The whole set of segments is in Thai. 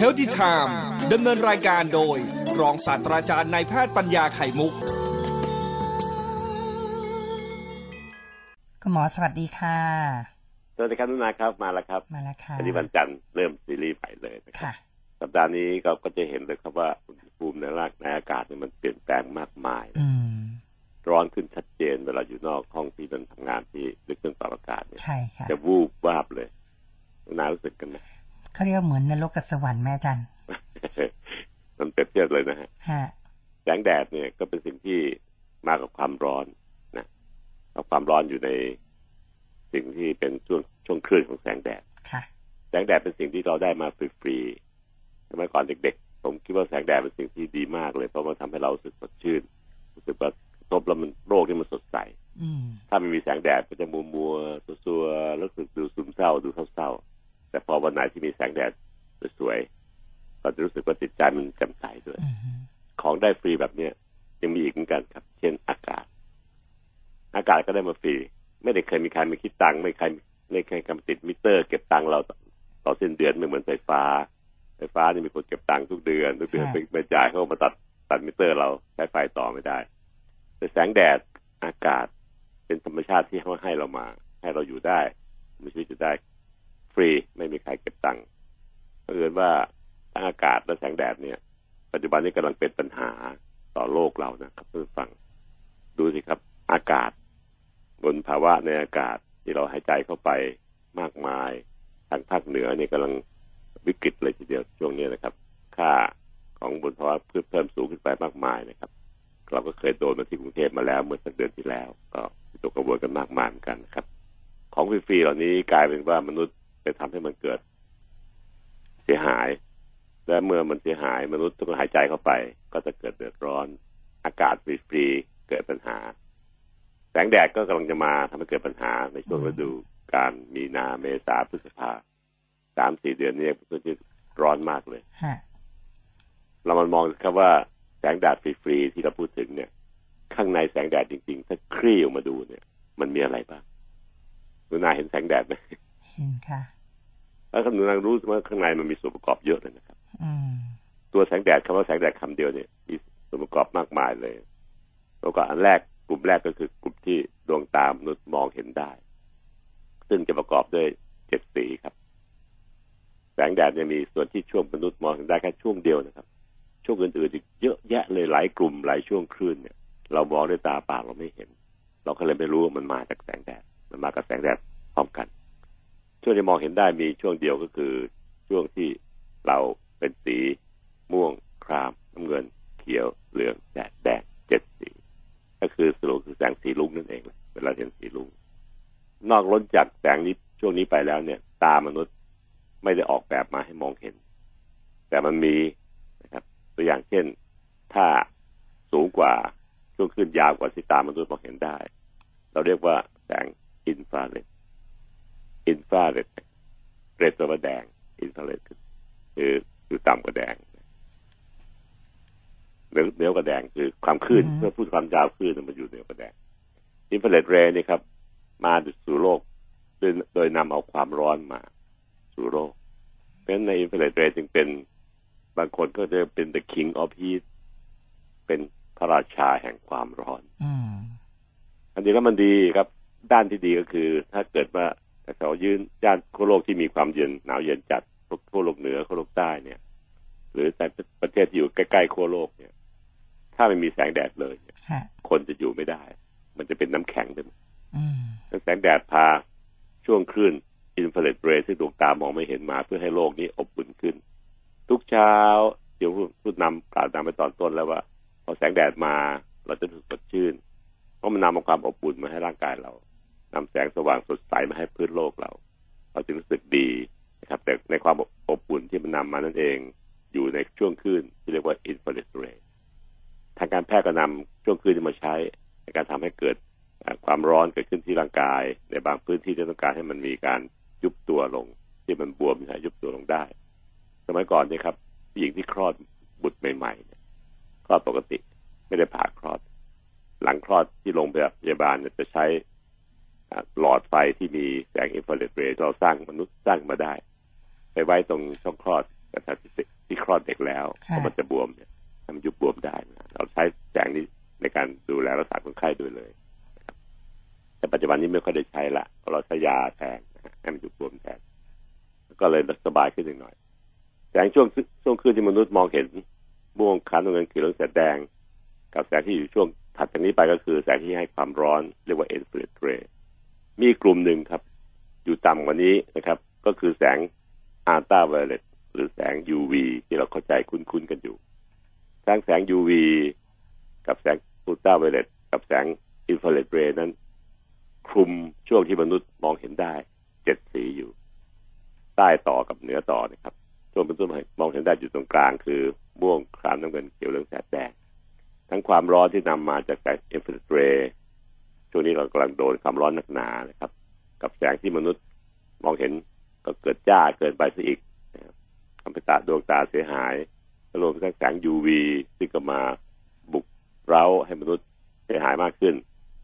h e a l t h y Time ดำเนินรายการโดย รองศาสตราจารย์นายแพทย์ปัญญาไข่มุกคุณหมอสวัสดีค่ะ สวัสดีครับนุนาครับมาแล้วครับ มาแล้วค่ะอันนี้วันจันทร์เริ่มซีรีส์ใหม่เลยนะครับสัปดาห์นี้เราก็จะเห็นเลยครับว่าอุณหภูมิในร่างในอากาศมันเปลี่ยนแปลงมากมายร้อนขึ้นชัดเจนเวลาอยู่นอกห้องที่มันทำงานที่ลึกเครื่องปรับอากาศเนี่ยใช่ค่ะจะวูบวาบเลยนารู้สึกกันไหม เขาเรียกเหมือนนรกกับสวรรค์แม่จันมันเปรียบเทียบเลยนะฮะแสงแดดเนี่ยก็เป็นสิ่งที่มากับความร้อนนะเอาความร้อนอยู่ในสิ่งที่เป็นช่วงช่วงคลื่นของแสงแดดแสงแดดเป็นสิ่งที่เราได้มาฟรีๆสมัยก่อนเด็กๆ ผมคิดว่าแสงแดดเป็นสิ่งที่ดีมากเลยเพราะมันทำให้เราสึกสดชื่นรู้สึกว่าทบแล้วมันโรคนี่มันสดใสถ้าไม่มีแสงแดดก็จะมัวมัวซัวๆรู้สึกดูซึมเศร้าดูเศร้าๆ แต่พอวันไหนที่มีแสงแดดสวยๆก็จะรู้สึกว่าจิตใจมันแจ่มใสด้วย ของได้ฟรีแบบเนี้ยยังมีอีกเหมือนกันครับ เช่นอากาศ อากาศก็ได้มาฟรี ไม่ได้เคยมีใครมาคิดตังค์ไม่ใครไม่เคยกำติดมิเตอร์ เก็บตังค์เราต่อเส้นเดือนไม่เหมือนไฟฟ้า ไฟฟ้านี่มีคนเก็บตังค์ทุกเดือน ทุกเดือนไปจ่ายเขามาตัดตัดมิเตอร์เราใช้ไฟต่อไม่ได้ แต่แสงแดดอากาศเป็นธรรมชาติที่เขาให้เรามา ให้เราอยู่ได้มีชีวิตอยู่ได้ ฟรีไม่มีใครเก็บตังค์เพราะเอิญว่าทั้งอากาศและแสงแดดเนี่ย ปัจจุบันนี้กำลังเป็นปัญหาต่อโลกเรานะครับเพื่อนฟังดูสิครับ อากาศ บนภาวะในอากาศที่เราหายใจเข้าไปมากมาย ทางภาคเหนือเนี่ยกำลังวิกฤตเลยทีเดียวช่วงนี้นะครับ ค่าของบนภาวะเพิ่มสูงขึ้นไปมากมายนะครับ เราก็เคยโดนมาที่กรุงเทพมาแล้วเมื่อสักเดือนที่แล้ว ก็ตกกระบวนกันมากมายเหมือนกันนะครับ ของฟรีๆเหล่านี้กลายเป็นว่ามนุษย์ ไปทำให้มันเกิด เสียหาย และเมื่อมันเสียหายมนุษย์ต้องหายใจเข้าไป ก็จะเกิดเดือดร้อน อากาศฟรีๆเกิดปัญหา แสงแดดก็กำลังจะมาทำให้เกิดปัญหาในช่วงฤดูการมีนาเมษาพฤษภาสามสี่เดือนนี้ก็จะร้อนมากเลยเรามามองครับว่าแสงแดดฟรีๆที่เราพูดถึงเนี่ย ข้างในแสงแดดจริงๆ ถ้าคลี่ออกมาดูเนี่ย มันมีอะไรบ้างหนูนาเห็นแสงแดดไหมเห็นค่ะ แล้วหนูนารู้ว่าข้างในมันมีส่วนประกอบเยอะเลยนะครับตัวแสงแดดคำว่าแสงแดดคำเดียวเนี่ยมีส่วนประกอบมากมายเลย แล้วก็อันแรกกลุ่มแรกก็คือกลุ่มที่ดวงตามนุษย์มองเห็นได้ ซึ่งจะประกอบด้วยเจ็ดสีครับ แสงแดดเนี่ยมีส่วนที่ช่วงมนุษย์มองเห็นได้แค่ช่วงเดียวนะครับ ช่วงอื่นๆอีกเยอะแยะเลยหลายกลุ่มหลายช่วงคลื่นเนี่ย เรามองด้วยตาเปล่าเราไม่เห็น เราก็เลยไม่รู้ว่ามันมาจากแสงแดด มันมากับแสงแดดพร้อมกัน ช่วงที่มองเห็นได้มีช่วงเดียวก็คือช่วงที่เราเป็นสีม่วงครามน้ำเงิน เขียวเหลืองแดดแดงเจ็ดสี ก็คือสรุปคือแสงสีลุงนั่นเองเวลาเห็นสีลุงนอกล้นจากแสงนี้ช่วงนี้ไปแล้วเนี่ย ตามนุษย์ไม่ได้ออกแบบมาให้มองเห็น แต่มันมีนะครับ ตัวอย่างเช่นถ้าสูงกว่าช่วงขึ้นยาวกว่าที่ตามนุษย์มองเห็นได้ เราเรียกว่าแสงอินฟราเรด อินฟราเรดเรดตัวแดง อินฟราเรดคือคือต่ำกว่าแดงเหนือเหนือกว่าแดงคือความคลื่นเพื่อพูดความยาวคลื่นมันอยู่เหนือกว่าแดงอินฟราเรดเรย์นี่ครับ มาสู่โลกโดยโดยนำเอาความร้อนมาสู่โลกเพราะฉะนั้นในอินฟราเรดเรย์จึงเป็นบางคนก็จะเป็น the king of heat เป็นพระราชาแห่งความร้อนอันนี้แล้วมันดีครับ ด้านที่ดีก็คือ ถ้าเกิดว่า เขายืนย่านโลกที่มีความเย็นหนาวเย็นจัดทั่วโลกเหนือทั่วโลกใต้เนี่ย หรือแต่ประเทศที่อยู่ใกล้ๆขั้วโลกเนี่ย ถ้าไม่มีแสงแดดเลยคนจะอยู่ไม่ได้ มันจะเป็นน้ำแข็งไปหมดแสงแดดพาช่วงคลื่นอินฟราเรดเรย์ที่ดวงตามองไม่เห็นมาเพื่อให้โลกนี้อบอุ่นขึ้น ทุกเช้าเดี๋ยวพูดนำกล่าวนำไปตอนต้นแล้วว่าพอแสงแดดมาเราจะรู้สึกสดชื่น เพราะมันนำมาความอบอุ่นมาให้ร่างกายเรา นำแสงสว่างสดใสมาให้พื้นโลกเรา เราจึงรู้สึกดีนะครับ แต่ในความอบอุ่นที่มันนำมานั่นเอง อยู่ในช่วงคลื่นที่เรียกว่าอินฟราเรดเรย์ทางการแพทย์ก็นำช่วงคลื่นมาใช้ ในการทำให้เกิดความร้อนเกิดขึ้นที่ร่างกาย ในบางพื้นที่ที่ต้องการให้มันมีการยุบตัวลง ที่มันบวมให้ยุบตัวลงได้ สมัยก่อนเนี่ยครับผู้หญิงที่คลอดบุตรใหม่ๆเนี่ยคลอดปกติไม่ได้ผ่าคลอด หลังคลอดที่โรงพยาบาลจะใช้ หลอดไฟที่มีแสงอินฟราเรดเรย์เราสร้างมนุษย์สร้างมาได้ ไปไว้ตรงช่องคลอดไปกระทะที่ที่คลอดเด็กแล้วเพราะมันจะบวมเนี่ยมันยุบบวมได้นะเราใช้แสงนี้ในการดูแลรักษาคนไข้ด้วยเลยแต่ปัจจุบันนี้ไม่ค่อยได้ใช้ละเราใช้ยาแทนให้มันยุบบวมแทนก็เลยสบายขึ้นหน่อยแสงช่วงช่วงคืนที่มนุษย์มองเห็นม่วงคันเงินขีดเหลืองแสงแดง กับแสงที่อยู่ช่วงถัดจากนี้ไปก็คือแสงที่ให้ความร้อนเรียกว่าเอ็นฟลูเร มีกลุ่มหนึ่งครับ อยู่ต่ำกว่านี้นะครับ ก็คือแสงอัลตราไวโอเลตหรือแสง UV ที่เราเข้าใจคุ้นๆกันอยู่แสงแสง UV กับแสงอัลตราไวโอเลตกับแสง infrared ray นั้น คลุมช่วงที่มนุษย์มองเห็นได้เจ็ดสีอยู่ ใต้ต่อกับเหนือต่อนะครับช่วงมนุษย์มองเห็นได้อยู่ตรงกลาง คือม่วงครามน้ำเงินเขียวเหลืองแสดแดงทั้งความร้อนที่นำมาจากแสง infrared ray ช่วงนี้เรากำลังโดนความร้อนหนักหนานะครับ กับแสงที่มนุษย์มองเห็นก็เกิดจ้าเกินไปซะอีกทำให้ตาดวงตาเสียหายรวมทั้งแสง UV ที่ก็มาบุกเร้าให้มนุษย์เสียหายมากขึ้น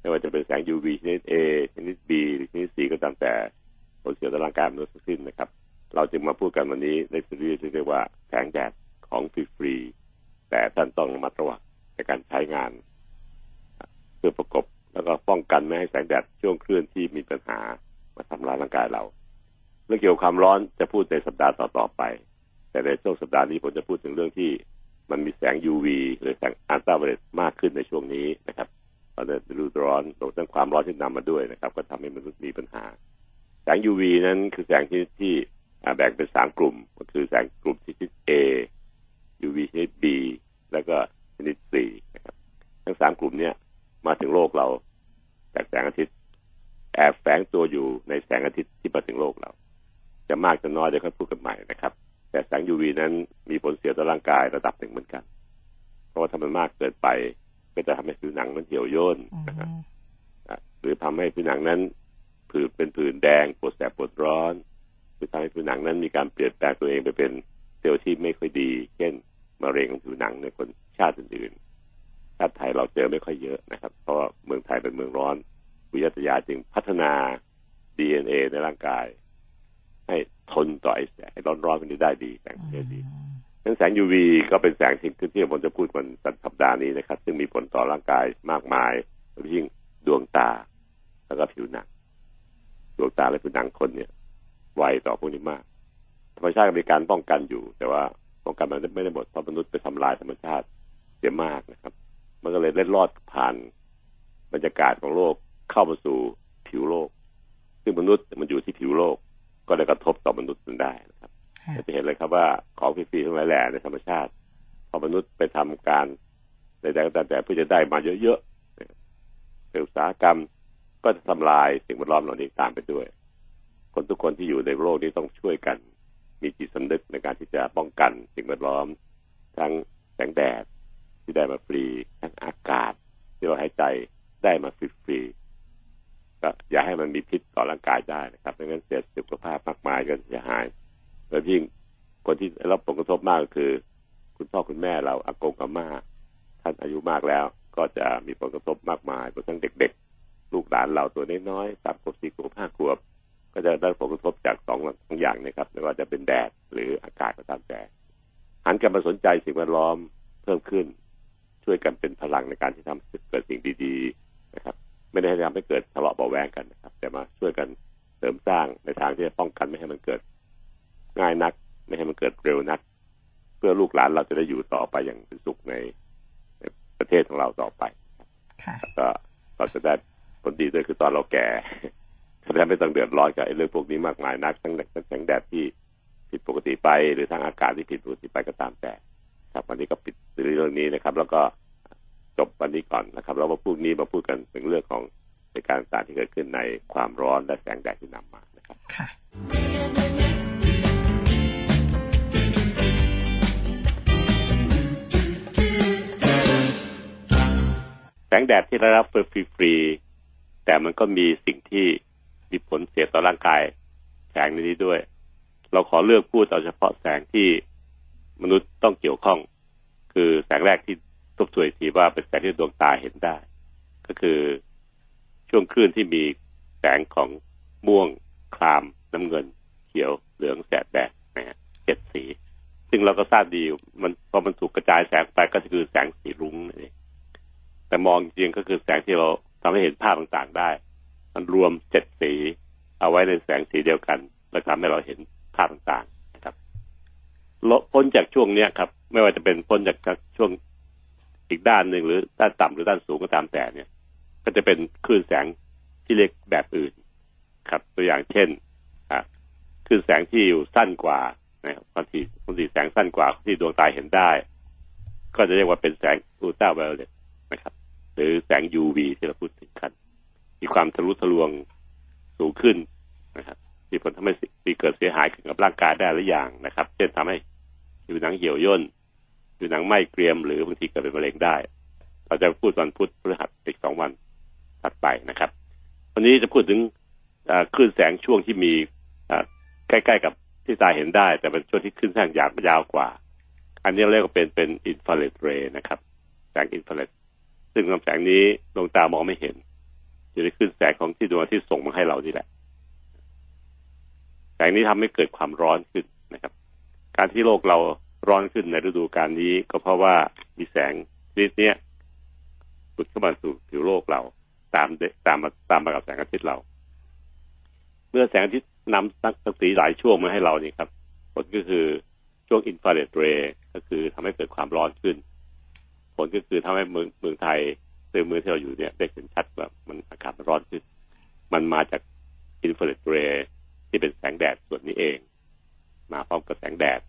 ไม่ว่าจะเป็นแสง UV ชนิด A ชนิด B หรือชนิด C ก็ตามแต่ผลเสียต่อร่างกายมนุษย์ทั้งสิ้นนะครับ เราจึงมาพูดกันวันนี้ในซีรีส์ที่เรียกว่าแสงแดดของฟรีๆแต่ท่านต้องระมัดระวังในการใช้งาน เพื่อประกบ แล้วก็ป้องกันไม่ให้แสงแดดช่วงคลื่นที่มีปัญหามาทำลายร่างกายเรา เรื่องเกี่ยวกับความร้อนจะพูดในสัปดาห์ต่อๆไป แต่ในช่วงสัปดาห์นี้ผมจะพูดถึงเรื่องที่มันมีแสง UV หรือแสงอัลตราไวโอเลตมากขึ้นในช่วงนี้นะครับเราจะดูร้อนรวมทั้งความร้อนที่นำมาด้วยนะครับ ก็ทำให้มนุษย์มีปัญหา แสง UV นั้นคือแสงที่ที่แบ่งเป็นสามกลุ่ม ก็คือแสงกลุ่มชนิด A UV ชนิด B แล้วก็ชนิด C นะครับ ทั้งสามกลุ่มเนี้ย มาถึงโลกเรา จากแสงอาทิตย์แอบแฝงตัวอยู่ในแสงอาทิตย์ที่มาถึงโลกเรา จะมากจะน้อยเดี๋ยวค่อยพูดกันใหม่นะครับ แต่แสง UV นั้นมีผลเสียต่อร่างกายระดับหนึ่งเหมือนกัน เพราะว่าถ้ามันมากเกินไป ก็จะทำให้ผิวหนังมันเหี่ยวย่นนะครับหรือทำให้ผิวหนังนั้นผื่นเป็นผื่นแดงปวดแสบปวดร้อนหรือทำให้ผิวหนังนั้นมีการเปลี่ยนแปลงตัวเองไปเป็นเซลล์ที่ไม่ค่อยดี เช่นมะเร็งของผิวหนังในคนชาติอื่นๆชาติไทยเราเจอไม่ค่อยเยอะนะครับ เพราะเมืองไทยเป็นเมืองร้อนวิทยาจึงพัฒนา DNA ในร่างกาย ให้ทนต่อไอแสงร้อนๆนี้ได้ดีแสงเดีนั้นแสง UV ก็เป็นแสงที่ที่ผมจะพูดวันสัปดาห์นี้นะครับ ซึ่งมีผลต่อร่างกายมากมายโดยยิ่งดวงตา แล้วก็ผิวหนังดวงตาและผิวหนังคนเนี่ยไวต่อพวกนี้มากธรรมชาติมีการป้องกันอยู่ แต่ว่าป้องกันมันไม่ได้หมดเพราะมนุษย์ไปทำลายธรรมชาติเสียมากนะครับ มันก็เลยเล็ดลอดผ่านบรรยากาศของโลกเข้ามาสู่ผิวโลก ซึ่งมนุษย์มันอยู่ที่ผิวโลก ก็ได้กระทบต่อมนุษย์มันได้นะครับจะเห็นเลยครับว่าของฟรีๆทั้งหลายแหล่ในธรรมชาติพอมนุษย์ไปทำการใดๆแต่เพื่อจะได้มาเยอะๆเป็นอุตสาหกรรมก็จะทำลายสิ่งแวดล้อมเหล่านี้ตามไปด้วย คนทุกคนที่อยู่ในโลกนี้ต้องช่วยกัน มีจิตสำนึกในการที่จะป้องกันสิ่งแวดล้อม ทั้งแสงแดด ที่ได้มาฟรีทั้งอากาศ ที่เราหายใจได้มาฟรีๆก็อย่าให้มันมีพิษต่อร่างกายได้นะครับไม่งั้นเสียสุขภาพมากมายก็จะหายแล้วยิ่งคนที่รับผลกระทบมากก็คือ คุณพ่อคุณแม่เราอากงอาม่าท่านอายุมากแล้ว ก็จะมีผลกระทบมากมายรวมทั้งเด็ก ๆ ลูกหลานเราตัวน้อยๆสามขวบสี่ขวบห้าขวบ ก็จะได้ผลกระทบจากสองสองอย่างนะครับไม่ว่าจะเป็นแดดหรืออากาศก็ตามแต่หันกลับมาสนใจสิ่งแวดล้อมเพิ่มขึ้น ช่วยกันเป็นพลังในการที่ทำเกิดสิ่งดีๆนะครับ ไม่ได้ทำให้เกิดทะเลาะเบาแวงกันนะครับ แต่มาช่วยกันเสริมสร้างในทางที่จะป้องกันไม่ให้มันเกิดง่ายนัก ไม่ให้มันเกิดเร็วนัก เพื่อลูกหลานเราจะได้อยู่ต่อไปอย่างเป็นสุขในประเทศของเราต่อไปก็เราจะได้ผลดีด้วยคือตอนเราแก่จะได้ไม่ต้องเดือดร้อนกับเรื่องพวกนี้มากมายนักทั้งทั้งแสงแดดที่ผิดปกติไป หรือทางอากาศที่ผิดปกติไปก็ตามแต่ ครับวันนี้ก็ปิดเรื่องนี้นะครับ แล้วก็จบวันนี้ก่อนนะครับแล้วมาพูดนี้มาพูดกันถึงเรื่องของเหตุการณ์ต่างที่เกิดขึ้นในความร้อนและแสงแดดที่นำมานะครับค่ะแสงแดดที่ได้รับฟรีๆแต่มันก็มีสิ่งที่มีผลเสียต่อร่างกายแสงนี้ด้วย เราขอเลือกพูดเอาเฉพาะแสงที่ มนุษย์ต้องเกี่ยวข้อง คือแสงแรกที่ทบทวนทีว่าเป็นแสงที่ดวงตาเห็นได้ ก็คือช่วงคลื่นที่มีแสงของม่วงครามน้ำเงิน เขียวเหลืองแสดแดงนะฮะเจ็ดสี ซึ่งเราก็ทราบดีมันพอมันถูกกระจายแสงไปก็คือแสงสีรุ้งนั่นเองแต่มองจริงก็คือแสงที่เราทำให้เห็นภาพต่างๆได้ มันรวมเจ็ดสี เอาไว้ในแสงสีเดียวกัน แล้วทำให้เราเห็นภาพต่างๆ พ้นจากช่วงเนี้ยครับ ไม่ว่าจะเป็นพ้นจากช่วงอีกด้านหนึ่งหรือด้านต่ำหรือด้านสูงก็ตามแต่เนี่ย ก็จะเป็นคลื่นแสงที่เล็กแบบอื่น ครับ ตัวอย่างเช่นคลื่นแสงที่อยู่สั้นกว่านะครับบางทีบางทีแสงสั้นกว่าที่ดวงตาเห็นได้ ก็จะเรียกว่าเป็นแสงอูต้าไวโอเลตนะครับ หรือแสง UV ที่เราพูดถึงกัน มีความทะลุทะลวงสูงขึ้นนะครับมีผลทำให้มีเกิดเสียหายขึ้นกับร่างกายได้หรืออย่างนะครับ เช่นทำให้ ผิวหนังเหี่ยวย่นผิวหนังไหม้เกรียมหรือบางทีเกิดเป็นมะเร็งได้ เราจะพูดวันพุธพฤหัสอีกสองวันถัดไปนะครับ วันนี้จะพูดถึงคลื่นแสงช่วงที่มีใกล้ๆกับที่ตาเห็นได้ แต่เป็นช่วงที่ขึ้นแสงยาวยาวกว่า อันนี้เรียกว่าเป็นเป็นอินฟราเรดเรย์นะครับ แสงอินฟราเรดซึ่งลำแสงนี้ดวงตามองไม่เห็น อยู่ในขึ้นแสงของที่ดวงอาทิตย์ส่งมาให้เรานี่แหละ แสงนี้ทำให้เกิดความร้อนขึ้นนะครับ การที่โลกเราร้อนขึ้นในฤดูกาลนี้ ก็เพราะว่ามีแสงชนิดนี้สุดเข้ามาสู่ผิวโลกเรา ตามตามมาตามมากับแสงอาทิตย์เรา เมื่อแสงอาทิตย์นำสังสีหลายช่วงมาให้เรานี่ครับ ผลก็คือช่วงอินฟราเรดเรย์ก็คือทำให้เกิดความร้อนขึ้น ผลก็คือทำให้เมืองเมืองไทยซึ่งเมืองที่เราอยู่เนี่ยได้เห็นชัดว่ามันอากาศมันร้อนขึ้น มันมาจากอินฟราเรดเรย์ที่เป็นแสงแดดส่วนนี้เอง มาพร้อมกับแสงแดด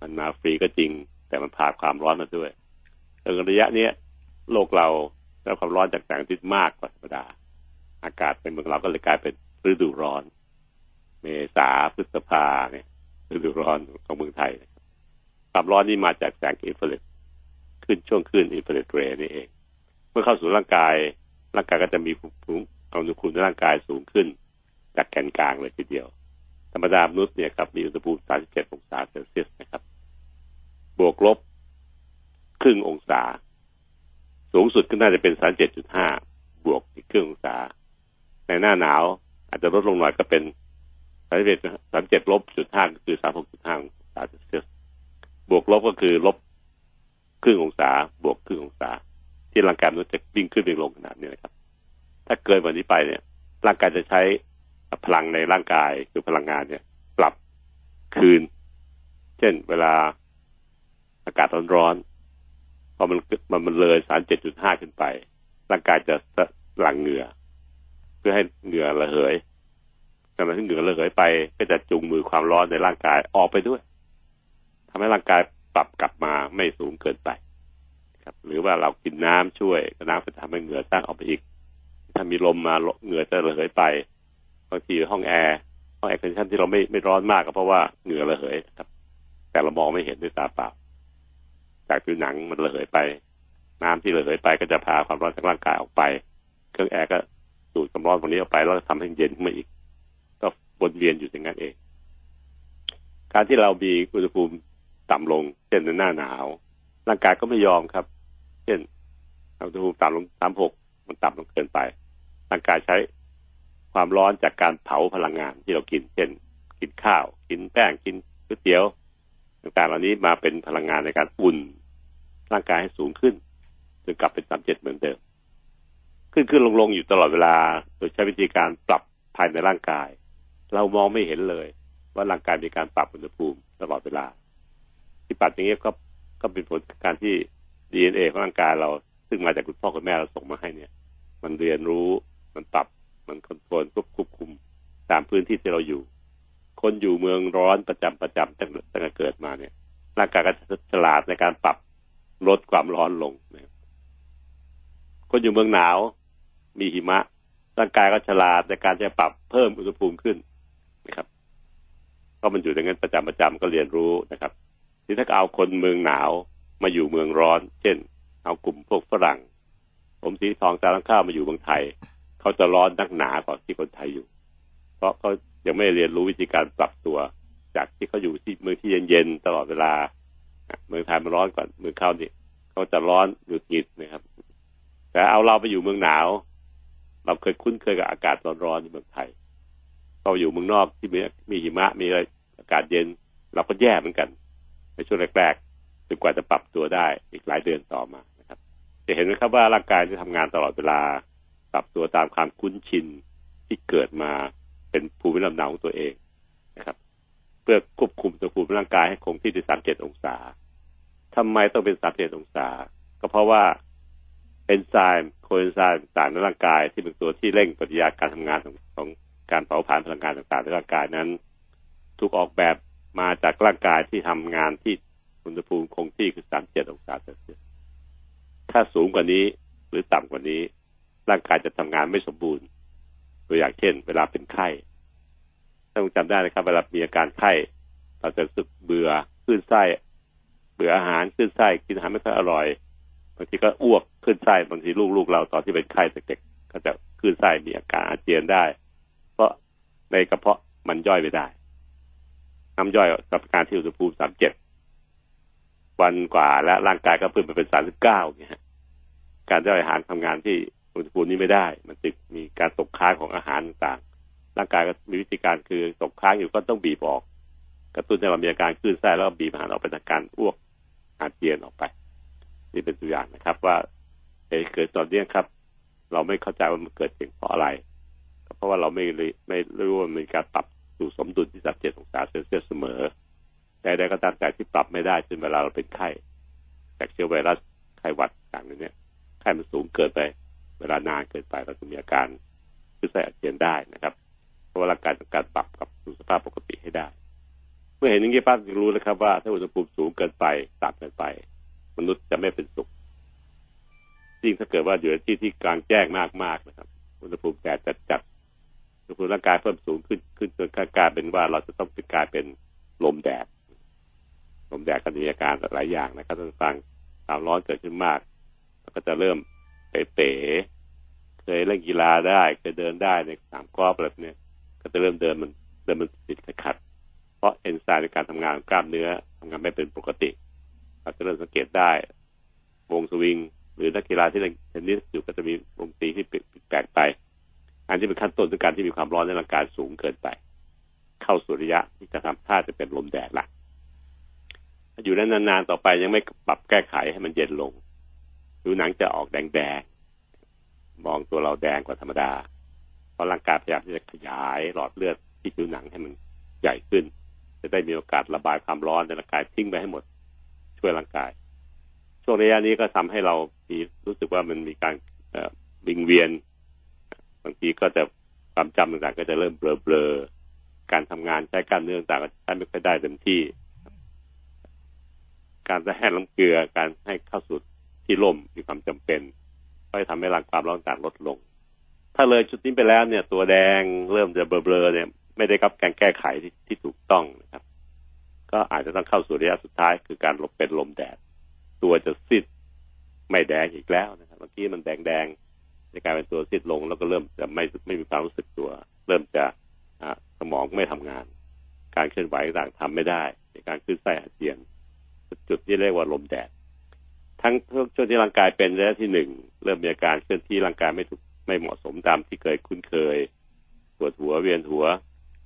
มันมาฟรีก็จริง แต่มันพาความร้อนมาด้วยในระยะนี้โลกเราได้ความร้อนจากแสงอาทิตย์มากกว่าธรรมดา อากาศในเมืองเราก็เลยกลายเป็นฤดูร้อน เมษาพฤษภาเนี่ยฤดูร้อนของเมืองไทยความร้อนนี่มาจากแสงอินฟราเรดขึ้นช่วงขึ้นอินฟราเรดเรนี่เอง เมื่อเข้าสู่ร่างกาย ร่างกายก็จะมีภูมิอุณหภูมิในร่างกายสูงขึ้น จากแกนกลางเลยทีเดียว ธรรมดามนุษย์เนี่ยครับมีอุณหภูมิ 37 องศาเซลเซียสนะครับ บวกลบครึ่งองศา สูงสุดก็น่าจะเป็น 37.5 บวกอีกครึ่งองศา ในหน้าหนาวอาจจะลดลงหน่อยก็เป็นสามเจ็ดสามเจ็ดลบจุดห้าคือสามหกจุดห้าองศาเซลเซียส บวกลบก็คือลบครึ่งองศา บวกครึ่งองศา ที่ร่างกายมันจะวิ่งขึ้นวิ่งลงขนาดนี้นะครับ ถ้าเกินวันนี้ไปเนี่ยร่างกายจะใช้ พลังในร่างกายคือพลังงานเนี่ย ปรับคืน เช่นเวลาอากาศร้อนๆพอมันมันมันเลยสารเจ็ดจุดห้าขึ้นไป ร่างกายจะหลั่งเหงื่อ เพื่อให้เหงื่อระเหยขณะที่เหงื่อระเหยไป ก็จะจูงมือความร้อนในร่างกายออกไปด้วยทำให้ร่างกายปรับกลับมาไม่สูงเกินไปครับ หรือว่าเรากินน้ำช่วยน้ำจะทำให้เหงื่อสร้างออกไปอีก ถ้ามีลมมาเหงื่อจะระเหยไป บางทีห้องแอร์ห้อง air condition ที่เราไม่ไม่ร้อนมากก็เพราะว่าเหงื่อระเหยครับ แต่เรามองไม่เห็นด้วยตาเปล่า จากผิวหนังมันระเหยไป น้ำที่ระเหยไปก็จะพาความร้อนจากร่างกายออกไป เครื่องแอร์ก็ดูดความร้อนตรงนี้ออกไปแล้วทำให้เย็นขึ้นมาอีก ก็วนเวียนอยู่อย่างนั้นเอง การที่เรามีอุณหภูมิต่ำลง เช่นในหน้าหนาว ร่างกายก็ไม่ยอมครับ เช่นอุณหภูมิต่ำลงสามหกมันต่ำลงเกินไปร่างกายใช้ ความร้อนจากการเผาพลังงานที่เรากิน เช่น กินข้าว กินแป้งกินก๋วยเตี๋ยว ต่างๆ เหล่านี้มาเป็นพลังงานในการอุ่นร่างกายให้สูงขึ้นจนกลับเป็นสามเจ็ดเหมือนเดิม ขึ้นขึ้นลงลงอยู่ตลอดเวลา โดยใช้วิธีการปรับภายในร่างกาย เรามองไม่เห็นเลย ว่าร่างกายมีการปรับอุณหภูมิตลอดเวลา ที่ปรับอย่างนี้ก็ก็เป็นผลการที่ดีเอ็นเอของร่างกายเรา ซึ่งมาจากคุณพ่อคุณแม่เราส่งมาให้เนี่ย มันเรียนรู้มันปรับ มันคอนโทรลควบคุมตามพื้นที่ที่เราอยู่ คนอยู่เมืองร้อนประจำประจำตั้งตั้งแต่เกิดมาเนี่ยร่างกายก็ฉลาดในการปรับลดความร้อนลงนะคนอยู่เมืองหนาว มีหิมะร่างกายก็ฉลาดในการจะปรับเพิ่มอุณหภูมิขึ้นนะครับเพราะมันอยู่ในงั้นประจำประจำก็เรียนรู้นะครับที่ถ้าเอาคนเมืองหนาวมาอยู่เมืองร้อน เช่น เอากลุ่มพวกฝรั่ง ผมสีทองตาลังข้าวมาอยู่เมืองไทย เขาจะร้อนนักหนากว่าที่คนไทยอยู่ เพราะเขายังไม่เรียนรู้วิธีการปรับตัว จากที่เขาอยู่ที่เมืองที่เย็นๆตลอดเวลาเมืองไทยมันร้อนกว่าเมืองเขานี่เขาจะร้อนหยุดหงิดนะครับ แต่เอาเราไปอยู่เมืองหนาว เราเคยคุ้นเคยกับอากาศร้อนๆในเมืองไทยเราอยู่เมืองนอกที่มีมีหิมะมีอะไรอากาศเย็น เราก็แย่เหมือนกันในช่วงแรกๆจนกว่าจะปรับตัวได้อีกหลายเดือนต่อมานะครับ จะเห็นไหมครับว่าร่างกายจะทำงานตลอดเวลา ปรับตัวตามความคุ้นชินที่เกิดมาเป็นภูมิลำเนาของตัวเองนะครับ เพื่อควบคุมตัวภูมิร่างกายให้คงที่ที่สามเจ็ดองศาทำไมต้องเป็นสามเจ็ดองศา ก็เพราะว่าเอนไซม์โคเอนไซม์ต่างในร่างกายที่เป็นตัวที่เร่งปฏิกิริยาการทำงานของของการเผาผลาญพลังงานต่างๆในร่างกายนั้น ถูกออกแบบมาจากร่างกายที่ทำงานที่อุณหภูมิคงที่คือสามเจ็ดองศาเซลเซียสถ้าสูงกว่านี้หรือต่ำกว่านี้ ร่างกายจะทำงานไม่สมบูรณ์ ตัวอย่างเช่น เวลาเป็นไข้ต้องจำได้นะครับ เวลามีอาการไข้เราจะรู้สึกเบื่อขึ้นไส้เบื่ออาหารขึ้นไส้กินอาหารไม่ค่อยอร่อยบางทีก็อ้วกขึ้นไส้บางทีลูกๆเราตอนที่เป็นไข้เด็กๆก็จะขึ้นไส้มีอาการอาเจียนได้ เพราะในกระเพาะมันย่อยไม่ได้น้ำย่อยกับการที่อุณหภูมิสามเจ็ดวันกว่าและร่างกายก็เพิ่มไปเป็นสามสิบเก้าเนี่ยการย่อยอาหารทำงานที่ อุณหภูมินี้ไม่ได้ มันจึงมีการตกค้างของอาหารต่างๆร่างกายก็มีวิธีการคือตกค้างอยู่ก็ต้องบีบออก กระตุ้นให้เรามีอาการคลื่นไส้แล้วบีบอาหารออกไปทาการอ้วกอาเจียนออกไป นี่เป็นตัวอย่างนะครับ ว่าเหตุเกิดตอนนี้ครับ เราไม่เข้าใจว่ามันเกิดเพราะอะไร เพราะว่าเราไม่ไม่รู้ว่ามีการปรับสู่สมดุลที่สับเจ็ดองศาเซลเซียสเสมอแต่ใดก็ตามแต่ที่ปรับไม่ได้จนเวลาเราเป็นไข้จากเชื้อไวรัสไข้หวัดต่างๆนี้ไข้มันสูงเกินไป เวลานานเกินไปเราจะมีอาการคือใส่อาเจียนได้นะครับ เพราะว่าร่างกายต้องการปรับกับสู่สภาพปกติให้ได้ เมื่อเห็นอย่างนี้ป้าจะรู้แล้วครับว่าถ้าอุณหภูมิสูงเกินไปต่ำเกินไป มนุษย์จะไม่เป็นสุขยิ่งถ้าเกิดว่าอยู่ในที่ที่กลางแจ้งมากๆนะครับ อุณหภูมิแดดจัดๆอุณหภูมิร่างกายเพิ่มสูงขึ้นขึ้นจนกลายเป็นว่าเราจะต้องเป็นกลายเป็นลมแดดลมแดดก็มีอาการหลายอย่างนะครับท่านฟังความร้อนเกิดขึ้นมาก ก็จะเริ่มเป๋ เคยเล่นกีฬาได้เคยเดินได้ในสามกอล์ฟแบบนี้ก็จะเริ่มเดินมันเดินมันติดขัด เพราะเอนไซม์ในการทำงานกล้ามเนื้อทำงานไม่เป็นปกติเราจะเริ่มสังเกตได้ วงสวิง หรือนักกีฬาที่เล่นเทนนิสอยู่ก็จะมีวงตีที่แปลกไป อันที่เป็นขั้นต้นของการที่มีความร้อนในร่างกายสูงเกินไป เข้าสู่ระยะที่จะทำท่าจะเป็นลมแดดละอยู่ได้นานๆต่อไปยังไม่ปรับแก้ไขให้มันเย็นลงผิวหนังจะออกแดง มองตัวเราแดงกว่าธรรมดา เพราะร่างกายพยายามที่จะขยายหลอดเลือดที่ผิวหนังให้มันใหญ่ขึ้น จะได้มีโอกาสระบายความร้อนในร่างกายทิ้งไปให้หมด ช่วยร่างกาย ช่วงระยะนี้ก็ทำให้เรามีรู้สึกว่ามันมีการวิงเวียนบางทีก็จะความจำต่างๆก็จะเริ่มเบลอๆการทำงานใช้กล้ามเนื้อต่างๆก็ใช้ไม่ค่อยได้เต็มที่ การจะให้น้ำเกลือการให้เข้าสู่ที่ร่มมีความจำเป็น ก็จะทำให้ร่างความร้อนต่างลดลง ถ้าเลยจุดนี้ไปแล้วเนี่ย ตัวแดงเริ่มจะเบลอๆเนี่ย ไม่ได้รับการแก้ไขที่ที่ถูกต้องนะครับ ก็อาจจะต้องเข้าสู่ระยะสุดท้ายคือการลบเป็นลมแดด ตัวจะซีดไม่แดงอีกแล้วนะครับเมื่อกี้มันแดงๆในการเป็นตัวซีดลง แล้วก็เริ่มจะไม่ไม่มีความรู้สึกตัว เริ่มจะสมองไม่ทำงาน การเคลื่อนไหวต่างทำไม่ได้ ในการขึ้นไส้อาเจียน จุดที่เรียกว่าลมแดด ทั้งช่วงที่ร่างกายเป็นระยะที่หนึ่งเริ่มมีอาการเคลื่อนที่ร่างกายไม่ถูกไม่เหมาะสมตามที่เคยคุ้นเคยปวดหัวเวียนหัว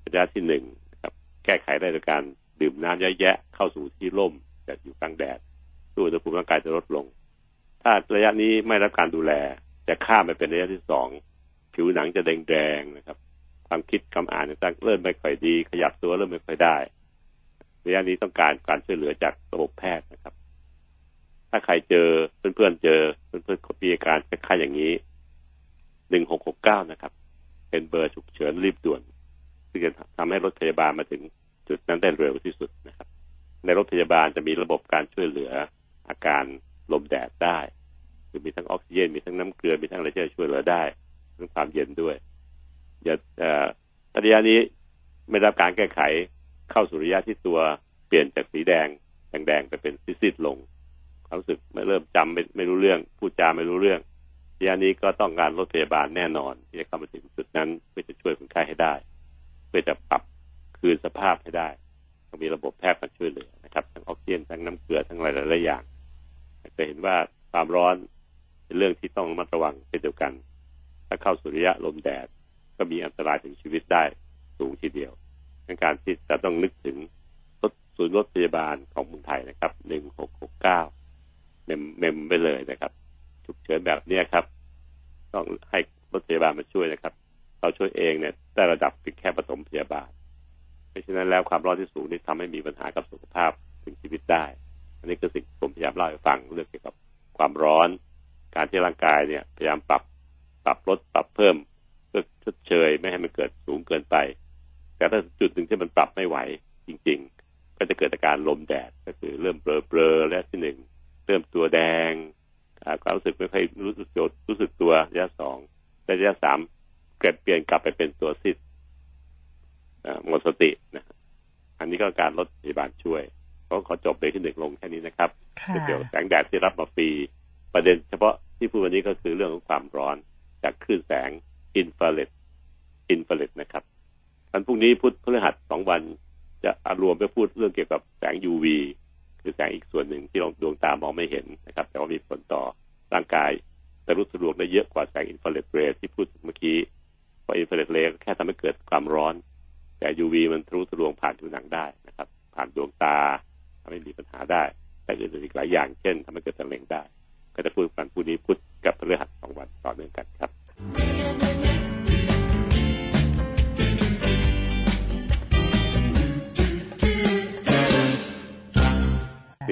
ระยะที่หนึ่งครับ แก้ไขได้โดยการดื่มน้ำเยอะแยะเข้าสู่ที่ร่มแต่อยู่กลางแดดดูอุณหภูมิร่างกายจะลดลง ถ้าระยะนี้ไม่รับการดูแล จะข้ามไปเป็นระยะที่สองผิวหนังจะแดงๆนะครับ ความคิดคำอ่านต่างเริ่มไม่ค่อยดี ขยับตัวเริ่มไม่ค่อยได้ ระยะนี้ต้องการการช่วยเหลือจากระบบแพทย์นะครับ ถ้าใครเจอเพื่อนๆเจอเพื่อนๆมีอาการคล้ายๆอย่างนี้หนึ่งหกหกเก้านะครับ เป็นเบอร์ฉุกเฉินรีบด่วนที่งจะทำให้รถพยาบาลมาถึงจุดนั้นได้เร็วที่สุดนะครับ ในรถพยาบาลจะมีระบบการช่วยเหลืออาการลมแดดได้คือมีทั้งออกซิเจนมีทั้งน้ำเกลือมีทั้งอะไรที่จะช่วยเหลือได้เรื่องความเย็นด้วยอย่าระยะนี้ไม่รับการแก้ไขเข้าสู่ระยะที่ตัวเปลี่ยนจากสีแดงแดงๆไปเป็นซีดๆลง ความรู้สึกไม่เริ่มจำไม่ไม่รู้เรื่อง พูดจาไม่รู้เรื่องระยะนี้ก็ต้องการรถพยาบาลแน่นอน ที่จะเข้ามาถึงจุดนั้นเพื่อจะช่วยคนไข้ให้ได้ เพื่อจะปรับคืนสภาพให้ได้ต้องมีระบบแพทย์มาช่วยเหลือนะครับทั้งออกซิเจนทั้งน้ำเกลือทั้งหลายหลายอย่างจะเห็นว่าความร้อนเป็นเรื่องที่ต้องระมัดระวังเช่นเดียวกัน ถ้าเข้าสู่ระยะลมแดดก็มีอันตรายถึงชีวิตได้สูงทีเดียวในการที่จะต้องนึกถึงรถศูนย์รถพยาบาลของเมืองไทยนะครับหนึ่งหกหกเก้า เมมเมมไปเลยนะครับฉุกเฉินแบบเนี้ยครับ ต้องให้รถพยาบาลมาช่วยนะครับ เราช่วยเองเนี่ยได้ระดับเพียงแค่ปฐมพยาบาลเพราะฉะนั้นแล้วความร้อนที่สูงนี่ทำให้มีปัญหากับสุขภาพถึงชีวิตได้ อันนี้คือสิ่งผมพยายามเล่าให้ฟังเรื่องเกี่ยวกับความร้อน การที่ร่างกายเนี่ย พยายามปรับปรับลดปรับเพิ่มเพื่อชดเชยไม่ให้มันเกิดสูงเกินไป แต่ถ้าจุดหนึ่งที่มันปรับไม่ไหวจริง ๆ ก็จะเกิดอาการลมแดดก็คือเริ่มเบลอๆและที่หนึ่ง เริ่มตัวแดงความรู้สึกไม่ค่อยรู้สึกโจดรู้สึกตัวระยะสองระยะสามเกิดเปลี่ยนกลับไปเป็นตัวซิดหมดสตินะอันนี้ก็การลดพยาบาลช่วยเขาขอจบเลยที่หนึ่งลงแค่นี้นะครับเกี่ยวกับแสงแดดที่รับมาฟรีประเด็นเฉพาะที่พูดวันนี้ก็คือเรื่องของความร้อนจากคลื่นแสงอินฟราเรดอินฟราเรดนะครับวันพรุ่งนี้พุธพฤหัสสองวันจะรวมไปพูดเรื่องเกี่ยวกับแสง UV คือแสงอีกส่วนหนึ่งที่เราดวงตามองไม่เห็นนะครับ แต่ว่ามีผลต่อร่างกายแต่รู้สะดวกได้เยอะกว่าแสงอินฟราเรดเรย์ที่พูดเมื่อกี้เพราะอินฟราเรดเรย์แค่ทำให้เกิดความร้อน แต่ UV มันทะลุทะลวงผ่านผิวหนังได้นะครับ ผ่านดวงตาทำให้มีปัญหาได้ แต่อื่นๆอีกหลายอย่างเช่นทำให้เกิดมะเร็งได้ ก็จะพูดกันพูดนี้พุธกับพฤหัสสองวันต่อเนื่องกันครับ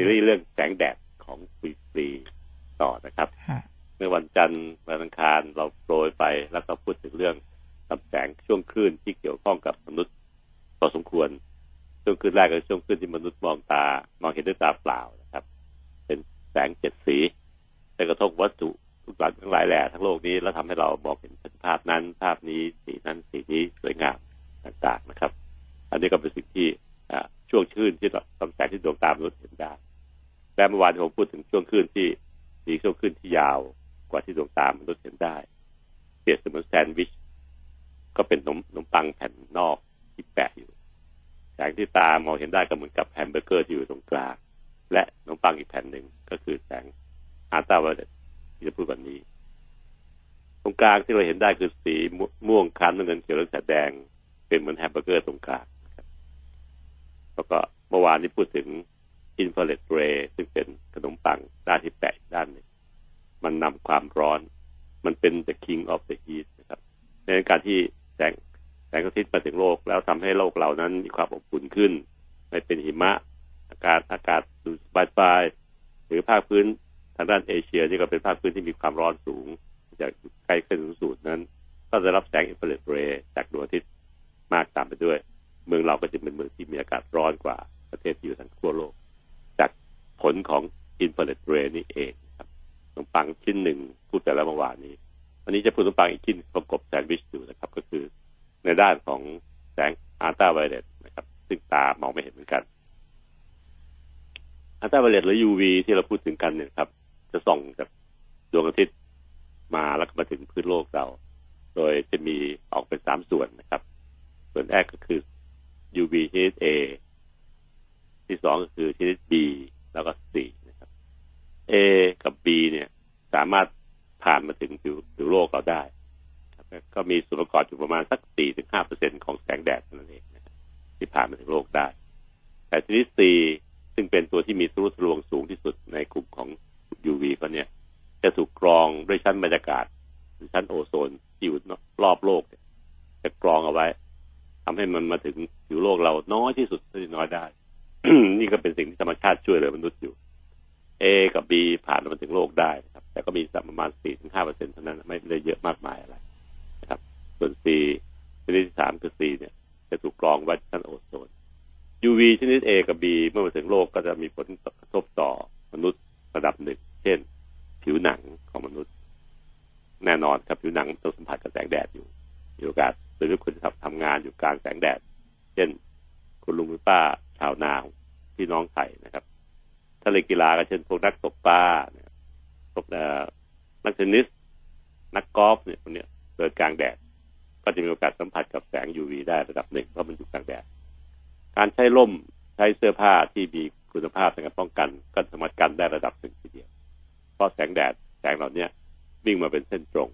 ซีรีส์เรื่องแสงแดดของฟรีฟรีต่อนะครับเมื่อวันจันทร์วันอังคารเราโปรยไปแล้วก็พูดถึงเรื่องลำแสงช่วงคลื่นที่เกี่ยวข้องกับมนุษย์พอสมควร ช่วงคลื่นแรกก็ช่วงคลื่นที่มนุษย์มองตามองเห็นด้วยตาเปล่านะครับ เป็นแสงเจ็ดสีไปกระทบวัตถุทุกหลังทั้งหลายแหล่ทั้งโลกนี้แล้วทำให้เราบอกเห็นภาพนั้น ภาพนี้สีนั้นสีนี้สวยงามต่างๆนะครับ อันนี้ก็เป็นสิ่งที่ช่วงคลื่นที่ลำแสงที่ดวงตามนุษย์เห็นได้ และเมื่อวานผมพูดถึงช่วงคลื่นที่มีช่วงคลื่นที่ยาวกว่าที่ดวงตามนุษย์เห็นได้ เปรียบเสมือนแซนด์วิช ก็เป็นขนมขนมปังแผ่นนอกที่แปะอยู่แสงที่ตามองเห็นได้ก็เหมือนกับแฮมเบอร์เกอร์ที่อยู่ตรงกลาง และขนมปังอีกแผ่นหนึ่งก็คือแสงอัลตราไวโอเลตที่จะพูดแบบนี้ ตรงกลางที่เราเห็นได้คือสีม่วงครามน้ำเงินเขียวและแดง เป็นเหมือนแฮมเบอร์เกอร์ตรงกลางแล้วก็เมื่อวานนี้พูดถึง infrared ray ซึ่งเป็นขนมปังด้านที่แปะด้านหนึ่งมันนำความร้อน มันเป็น the king of the heat นะครับ ในการที่แสงแสงอาทิตย์มาถึงโลก แล้วทำให้โลกเรานั้นมีความอบอุ่นขึ้น ไม่เป็นหิมะ อากาศอากาศดูสบายๆหรือภาคพื้นทางด้านเอเชียนี่ก็เป็นภาคพื้นที่มีความร้อนสูง จากใกล้เส้นศูนย์สูตรนั้น ก็จะรับแสง infrared ray จากดวงอาทิตย์มากตามไปด้วย เมืองเราก็จะเป็นเมืองที่มีอากาศร้อนกว่าประเทศที่อยู่ทางขั้วโลก ผลของ infrared ray นี่เองครับขนมปังชิ้นหนึ่งพูดไปแล้วเมื่อวานนี้ วันนี้จะพูดขนมปังอีกชิ้นประกบแซนด์วิชอยู่นะครับ ก็คือในด้านของแสงอัลตราไวโอเลตนะครับ ซึ่งตามองไม่เห็นเหมือนกันอัลตราไวโอเลตหรือ UV ที่เราพูดถึงกันเนี่ยครับ จะส่องจากดวงอาทิตย์มาแล้วก็มาถึงพื้นโลกเรา โดยจะมีออกเป็นสามส่วนนะครับ ส่วนแรกก็คือ UV ชนิด A ที่สองก็คือชนิด B แล้วก็ C นะครับ A กับ B เนี่ย สามารถผ่านมาถึงผิวผิวโลกเราได้ ก็มีส่วนประกอบอยู่ประมาณสักสี่ถึงห้าเปอร์เซ็นของแสงแดดนั่นเองนะครับที่ผ่านมาถึงโลกได้ แต่ชนิด C ซึ่งเป็นตัวที่มีทะลุทะลวงสูงที่สุดในกลุ่มของ UV ก็เนี่ย จะถูกกรองด้วยชั้นบรรยากาศ หรือชั้นโอโซนที่อยู่รอบโลกเนี่ยจะกรองเอาไว้ทำให้มันมาถึงผิวโลกเราน้อยที่สุดที่น้อยได้ นี่ก็เป็นสิ่งที่ธรรมชาติช่วยเหลือมนุษย์อยู่ A กับ B ผ่านมาถึงโลกได้นะครับ แต่ก็มีสักประมาณสี่ถึงห้าเปอร์เซ็นเท่านั้น ไม่ได้เยอะมากมายอะไรนะครับ ส่วน C ชนิดที่สามคือ C เนี่ย จะถูกกรองไว้ชั้นโอโซน UV ชนิด A กับ B เมื่อมาถึงโลกก็จะมีผลกระทบต่อมนุษย์ระดับหนึ่ง เช่น ผิวหนังของมนุษย์ แน่นอนครับผิวหนังต้องสัมผัสกับแสงแดดอยู่มีโอกาสหรือคุณทำทำงานอยู่กลางแสงแดด เช่น คุณลุงคุณป้า ชาวนาพี่น้องไทยนะครับ ถ้าเล่นกีฬาก็เช่นพวกนักตกปลาเนี่ยพวกนักเทนนิส นักกอล์ฟเนี่ยพวกเนี้ยเกิดกลางแดด ก็จะมีโอกาสสัมผัสกับแสง UV ได้ระดับหนึ่งเพราะมันอยู่กลางแดด การใช้ร่มใช้เสื้อผ้าที่มีคุณภาพในการป้องกันก็สามารถกันได้ระดับหนึ่งทีเดียว เพราะแสงแดดแสงเหล่านี้วิ่งมาเป็นเส้นตรง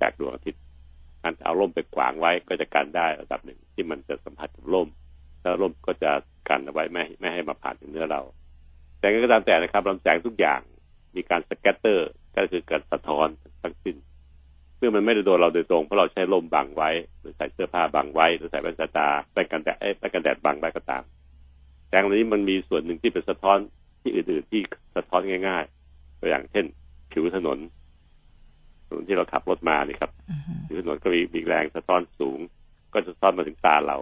จากดวงอาทิตย์การเอาร่มไปขวางไว้ก็จะกันได้ระดับหนึ่งที่มันจะสัมผัสกับร่ม แล้วร่มก็จะกันเอาไว้ไม่ไม่ให้มาผ่านถึงเนื้อเรา แต่ก็ตามแต่นะครับลำแสงทุกอย่างมีการสแกตเตอร์ ก็คือการสะท้อนทั้งสิ้นเมื่อมันไม่ได้โดนเราโดยตรงเพราะเราใช้ร่มบังไว้ หรือใส่เสื้อผ้าบังไว้ หรือใส่แว่นตาแว่นกันแดดแว่นกันแดดบังไว้ก็ตามแสงนี้มันมีส่วนหนึ่งที่เป็นสะท้อนที่อื่นๆที่สะท้อนง่ายๆตัวอย่างเช่นผิวถนนถนนที่เราขับรถมานี่ครับผิวถนนก็มีมีแรงสะท้อนสูง ก็จะสะท้อนมาถึงตาเรา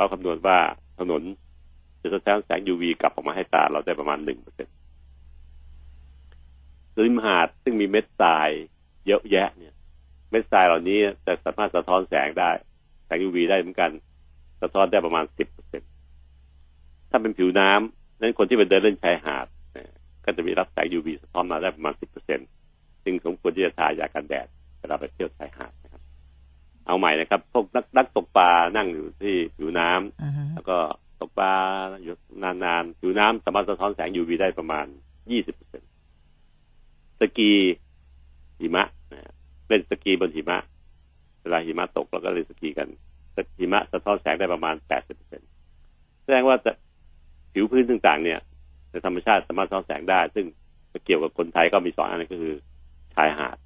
เขาคำนวณว่าถนนจะสะท้อนแสง UV กลับออกมาให้ตาเราได้ประมาณหนึ่งเปอร์เซ็นต์ริมหาดซึ่งมีเม็ดทรายเยอะแยะเนี่ย เม็ดทรายเหล่านี้จะสามารถสะท้อนแสงได้ แสง UV ได้เหมือนกัน สะท้อนได้ประมาณสิบเปอร์เซ็นต์ถ้าเป็นผิวน้ำนั้นคนที่ไปเดินเล่นชายหาดก็จะมีรับแสง UV สะท้อนมาได้ประมาณสิบเปอร์เซ็นต์ซึ่งสมควรที่จะทายากันแดดเวลาไปเที่ยวชายหาด เอาใหม่นะครับ พวกนักนักตกปลานั่งอยู่ที่ผิวน้ำแล้วก็ตกปลาอยู่นานๆผิวน้ำสามารถสะท้อนแสง UV ได้ประมาณยี่สิบเปอร์เซ็นสกีหิมะเล่นสกีบนหิมะ เวลาหิมะตกเราก็เล่นสกีกันหิมะสะท้อนแสงได้ประมาณแปดสิบเปอร์เซ็นแสดงว่าผิวพื้นต่างๆ เนี่ยในธรรมชาติสามารถสะท้อนแสงได้ ซึ่งเกี่ยวกับคนไทยก็มีสองอันก็คือชายหาด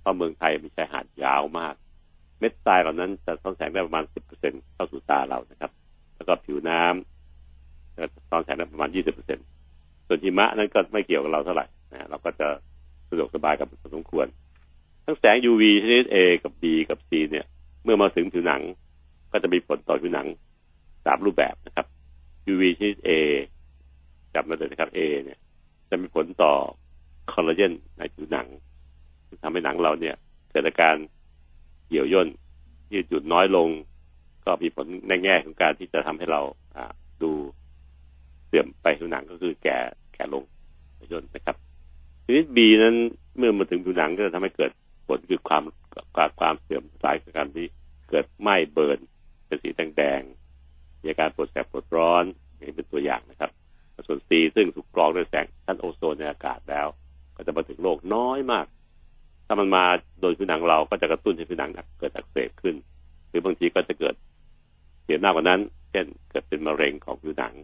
เพราะเมืองไทยมีชายหาดยาวมาก เม็ดทรายเหล่านั้นจะสะท้อนแสงได้ประมาณสิบเปอร์เซ็นเข้าสู่ตาเรานะครับ แล้วก็ผิวน้ำจะสะท้อนแสงได้ประมาณยี่สิบเปอร์เซ็นส่วนหิมะนั้นก็ไม่เกี่ยวกับเราเท่าไหร่นะเราก็จะสะดวกสบายกับสมควร ทั้งแสง UV ชนิด A กับ B กับ C เนี่ย เมื่อมาถึงผิวหนัง ก็จะมีผลต่อผิวหนังสามรูปแบบนะครับ UV ชนิด A จำมาเลยนะครับ A เนี่ย จะมีผลต่อคอลลาเจนในผิวหนังทำให้หนังเราเนี่ย เกิดอาการ เหี่ยวย่นยืดหยุ่นน้อยลง ก็มีผลในแง่ของการที่จะทำให้เราดูเสื่อมไปผิวหนังก็คือแก่แก่ลงย่นนะครับชนิด B นั้นเมื่อมาถึงผิวหนังก็จะทำให้เกิดผลคือความความเสื่อมสลายของการที่เกิดไหม้เบิร์นเป็นสีแดงๆมีอาการปวดแสบปวดร้อนนี่เป็นตัวอย่างนะครับ ส่วน C ซึ่งถูกกรองด้วยแสงชั้นโอโซนในอากาศแล้ว ก็จะมาถึงโลกน้อยมากามันมาโดนผิวหนังเราก็จะกระตุ้นให้ผิวหนังเกิดอักเสบขึ้น หรือบางทีก็จะเกิดเสียหน้ากว่านั้น เช่นเกิดเป็นมะเร็งของผิวหนัง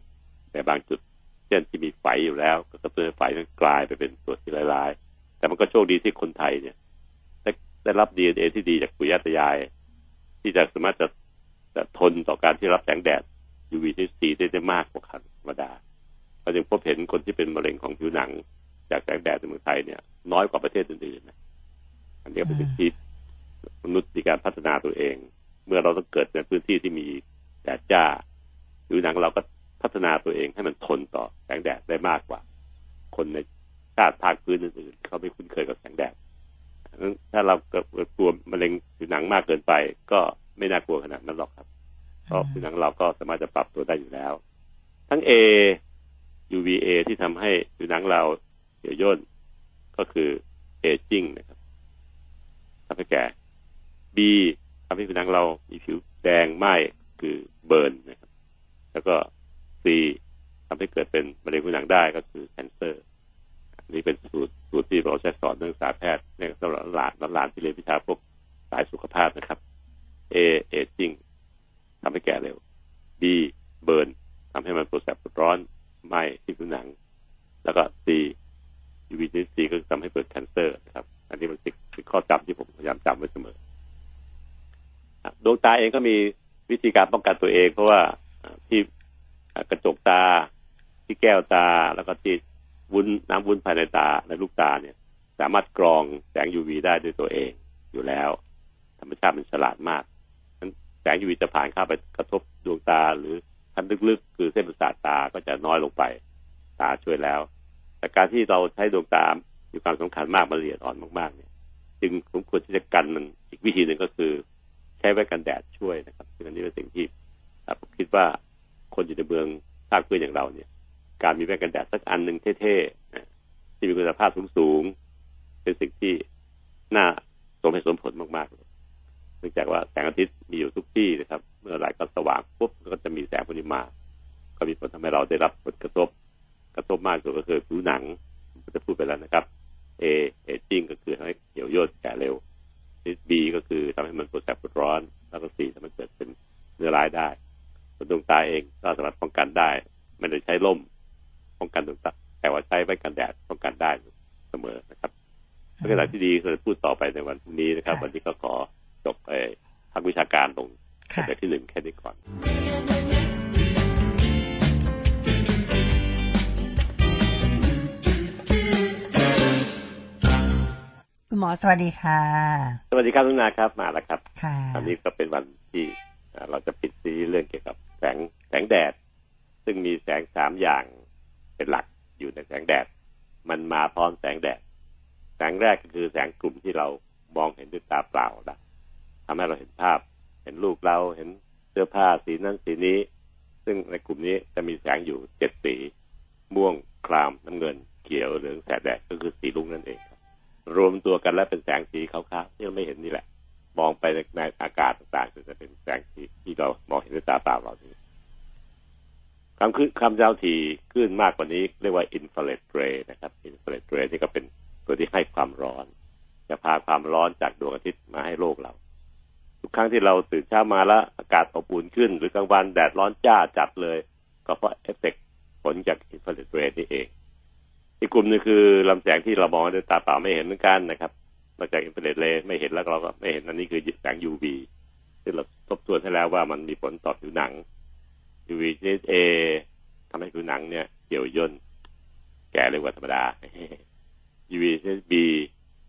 แต่บางจุด เช่นที่มีไฟอยู่แล้ว ก็กระตุ้นให้ไฟนั้นกลายไปเป็นตัวที่ลายๆแต่มันก็โชคดีที่คนไทยเนี่ยได้ได้รับดีเอ็นเอที่ดีจากปู่ย่าตายาย ที่จะสามารถจะจะทนต่อการที่รับแสงแดด UV ที่สีได้ได้มากกว่าคันธรรมดาเราจึงพบเห็นคนที่เป็นมะเร็งของผิวหนัง จากแสงแดดในเมืองไทยเนี่ย น้อยกว่าประเทศอื่นๆนะ อันนี้เป็นสิ่งที่มนุษย์มีการพัฒนาตัวเอง เมื่อเราต้องเกิดในพื้นที่ที่มีแดดจ้าผิวหนังเราก็พัฒนาตัวเองให้มันทนต่อแสงแดดได้มากกว่า คนในชาติภาคพื้นอื่นๆเขาไม่คุ้นเคยกับแสงแดดถ้าเราเกิดกลัวมะเร็งผิวหนังมากเกินไป ก็ไม่น่ากลัวขนาดนั้นหรอกครับเพราะผิวหนังเราก็สามารถจะปรับตัวได้อยู่แล้ว ทั้ง A UVA ที่ทำให้ผิวหนังเราเหี่ยวย่นก็คือเอจิ้งนะครับ ทำให้แก่ B ทำให้ผิวหนังเรามีผิวแดงไหม้คือเบิร์นนะครับแล้วก็ C ทำให้เกิดเป็นมะเร็งผิวหนังได้ก็คือ cancer นี่เป็นสูตรสูตรที่เราใช้สอนนักศึกษาแพทย์ในสำหรับหลานหลานที่เรียนวิชาพวกสายสุขภาพนะครับ A เอจิ้งทำให้แก่เร็ว B เบิร์นทำให้มันปวดแสบปวดร้อนไหม้ที่ผิวหนัง แล้วก็ C UV ชนิด C ก็ทำให้เกิด cancer นะครับ อันนี้มันเป็นข้อจำที่ผมพยายามจำไว้เสมอดวงตาเองก็มีวิธีการป้องกันตัวเอง เพราะว่าที่กระจกตาที่แก้วตาแล้วก็ที่วุ้นน้ำวุ้นภายในตาในลูกตาเนี่ย สามารถกรองแสง UV ได้ด้วยตัวเองอยู่แล้ว ธรรมชาติมันฉลาดมากนั้นแสง UV จะผ่านเข้าไปกระทบดวงตาหรือทันลึกๆ คือเส้นประสาทตาก็จะน้อยลงไป ตาช่วยแล้ว แต่การที่เราใช้ดวงตา มีความสำคัญมากมันละเอียดอ่อนมากๆเนี่ยจึงสมควรที่จะกันมันอีกวิธีหนึ่งก็คือ ใช้แว่นกันแดดช่วยนะครับซึ่งอันนี้เป็นสิ่งที่ผมคิดว่าคนอยู่ในเมืองภาคพื้นอย่างเราเนี่ย การมีแว่นกันแดดสักอันหนึ่งเท่ๆที่มีคุณภาพสูงๆเป็นสิ่งที่น่าสมเหตุสมผลมากๆเลยเนื่องจากว่าแสงอาทิตย์มีอยู่ทุกที่นะครับ เมื่อไหร่ก็สว่างปุ๊บก็จะมีแสงพวกนี้มาก็มีผลทำให้เราได้รับผลกระทบ กระทบมากสุดก็คือผิวหนังจะพูดไปแล้วนะครับ A เอจิ้งก็คือทำให้เหี่ยวย่นแก่เร็ว B ก็คือทำให้มันปวดแสบปวดร้อน แล้วก็ C ทำให้เกิดเป็นเนื้อร้ายได้ดวงตาเองก็สามารถป้องกันได้ ไม่ได้ใช้ล่ม ป้องกันดวงตาแต่ว่าใช้ไว้กันแดดป้องกันได้เสมอนะครับเพื่อที่ดีเราจะพูดต่อไปในวันพรุ่งนี้นะครับ วันนี้ก็ขอจบไปทางวิชาการตรงแต่ที่หนึ่งแค่นี้ก่อน คุณหมอสวัสดีค่ะ สวัสดีครับทุกนาครับมาแล้วครับค่ะอันนี้ก็เป็นวันที่เราจะปิดซีเรื่องเกี่ยวกับแสงแสงแดด ซึ่งมีแสงสามอย่างเป็นหลักอยู่ในแสงแดด มันมาพร้อมแสงแดด แสงแรกก็คือแสงกลุ่มที่เรามองเห็นด้วยตาเปล่าได้ทำให้เราเห็นภาพ เห็นรูปเราเห็นเสื้อผ้าสีนั้นสีนี้ ซึ่งในกลุ่มนี้จะมีแสงอยู่เจ็ดสี ม่วงครามน้ำเงิน เขียวเหลืองแสดแดดก็คือสีลุงนั่นเองครับ รวมตัวกันแล้วเป็นแสงสีขาวๆที่เราไม่เห็นนี่แหละ มองไปในอากาศต่างๆจะเป็นแสงสีที่เรามองเห็นด้วยตาเปล่าเรานี้คำคือคำยาวทีขึ้นมากกว่านี้ เรียกว่าอินฟราเรดเรนะครับอินฟราเรดเรย์นี่ก็เป็นตัวที่ให้ความร้อน จะพาความร้อนจากดวงอาทิตย์มาให้โลกเรา ทุกครั้งที่เราตื่นเช้ามาแล้วอากาศอบอุ่นขึ้น หรือกลางวันแดดร้อนจ้าจัดเลย ก็เพราะเอฟเฟกผลจาก infrared ray นี่เอง อีกกลุ่มนึงคือลำแสงที่เรามองด้วยตาเปล่าไม่เห็นเหมือนกันนะครับมาจาก infrared ray ไม่เห็นแล้วเราก็ไม่เห็นอันนี้คือแสง UV ซึ่งเราทบทวนให้แล้วว่ามันมีผลต่อผิวหนัง UV ชนิด A ทำให้ผิวหนังเนี่ยเหี่ยวย่นแก่เร็วกว่าธรรมดา UV ชนิด B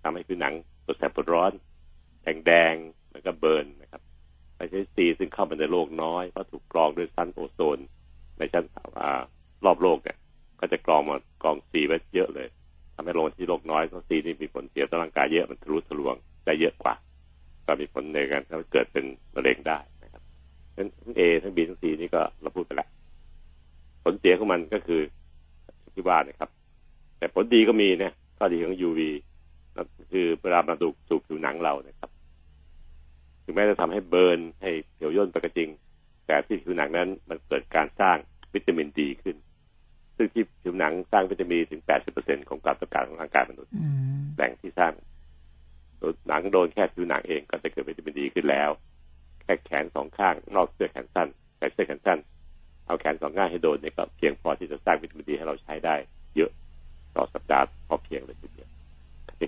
ทำให้ผิวหนังปวดแสบปวดร้อนแดงแดงแล้วก็ burn นะครับไปชนิด C ซึ่งเข้ามาในโลกน้อยเพราะถูกกรองด้วยชั้นโอโซน ในชั้นรอบโลกเนี่ย ก็จะกรองมากรอง C ไว้เยอะเลยทำให้ลงที่โลกน้อยเพราะ C นี่มีผลเสียต่อร่างกายเยอะมันทะลุทะลวงได้เยอะกว่า ก็มีผลในการทำให้เกิดเป็นมะเร็งได้นะครับทั้ง A ทั้ง B ทั้ง C นี่ก็เราพูดไปแล้วผลเสียของมันก็คือที่ว่านะครับ แต่ผลดีก็มีนะข้อดีของ UV ก็คือเวลามาดูถูกผิวหนังเรานะครับถึงแม้จะทำให้เบิร์นให้เหี่ยวย่นไปก็จริง แต่ที่ผิวหนังนั้นมันเกิดการสร้างวิตามินดีขึ้น ซึ่งที่ผิวหนังสร้างวิตามินถึง 80%ของการต้องการของร่างกายมนุษย์แหล่งที่สร้างหนังโดนแค่ผิวหนังเองก็จะเกิดวิตามินดีขึ้นแล้ว แค่แขนสองข้าง นอกเสื้อแขนสั้นใส่เสื้อแขนสั้น เอาแขนสองข้างให้โดนเนี่ยก็เพียงพอที่จะสร้างวิตามินดีให้เราใช้ได้ เยอะต่อสัปดาห์พอเพียงเลยทีเดียว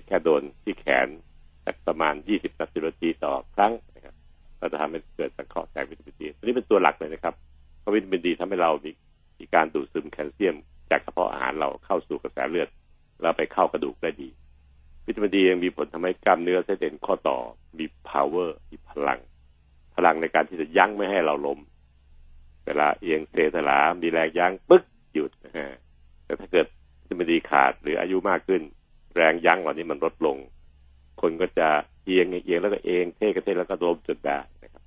แค่โดนที่แขนประมาณ 20นาทีต่อครั้งนะครับเราจะทำให้เกิดสังเคราะห์แสงวิตามินดีตัวนี้เป็นตัวหลักเลยนะครับเพราะวิตามินดีทำให้เรามี มีการดูดซึมแคลเซียม จากกระเพาะอาหารเราเข้าสู่กระแสเลือดเราไปเข้ากระดูกได้ดี วิตามินดียังมีผลทำให้กล้ามเนื้อเส้นเอ็นข้อต่อมี power มีพลัง พลังในการที่จะยั้งไม่ให้เราล้มเวลาเอียงเซสลามีแรงยั้งปึ๊กหยุดนะฮะแต่ถ้าเกิดวิตามินดีขาดหรืออายุมากขึ้น แรงยั้งเหล่านี้มันลดลง คนก็จะเอียงเอียงแล้วก็เองเท่ก็เท่แล้วก็ล้มจนได้นะครับ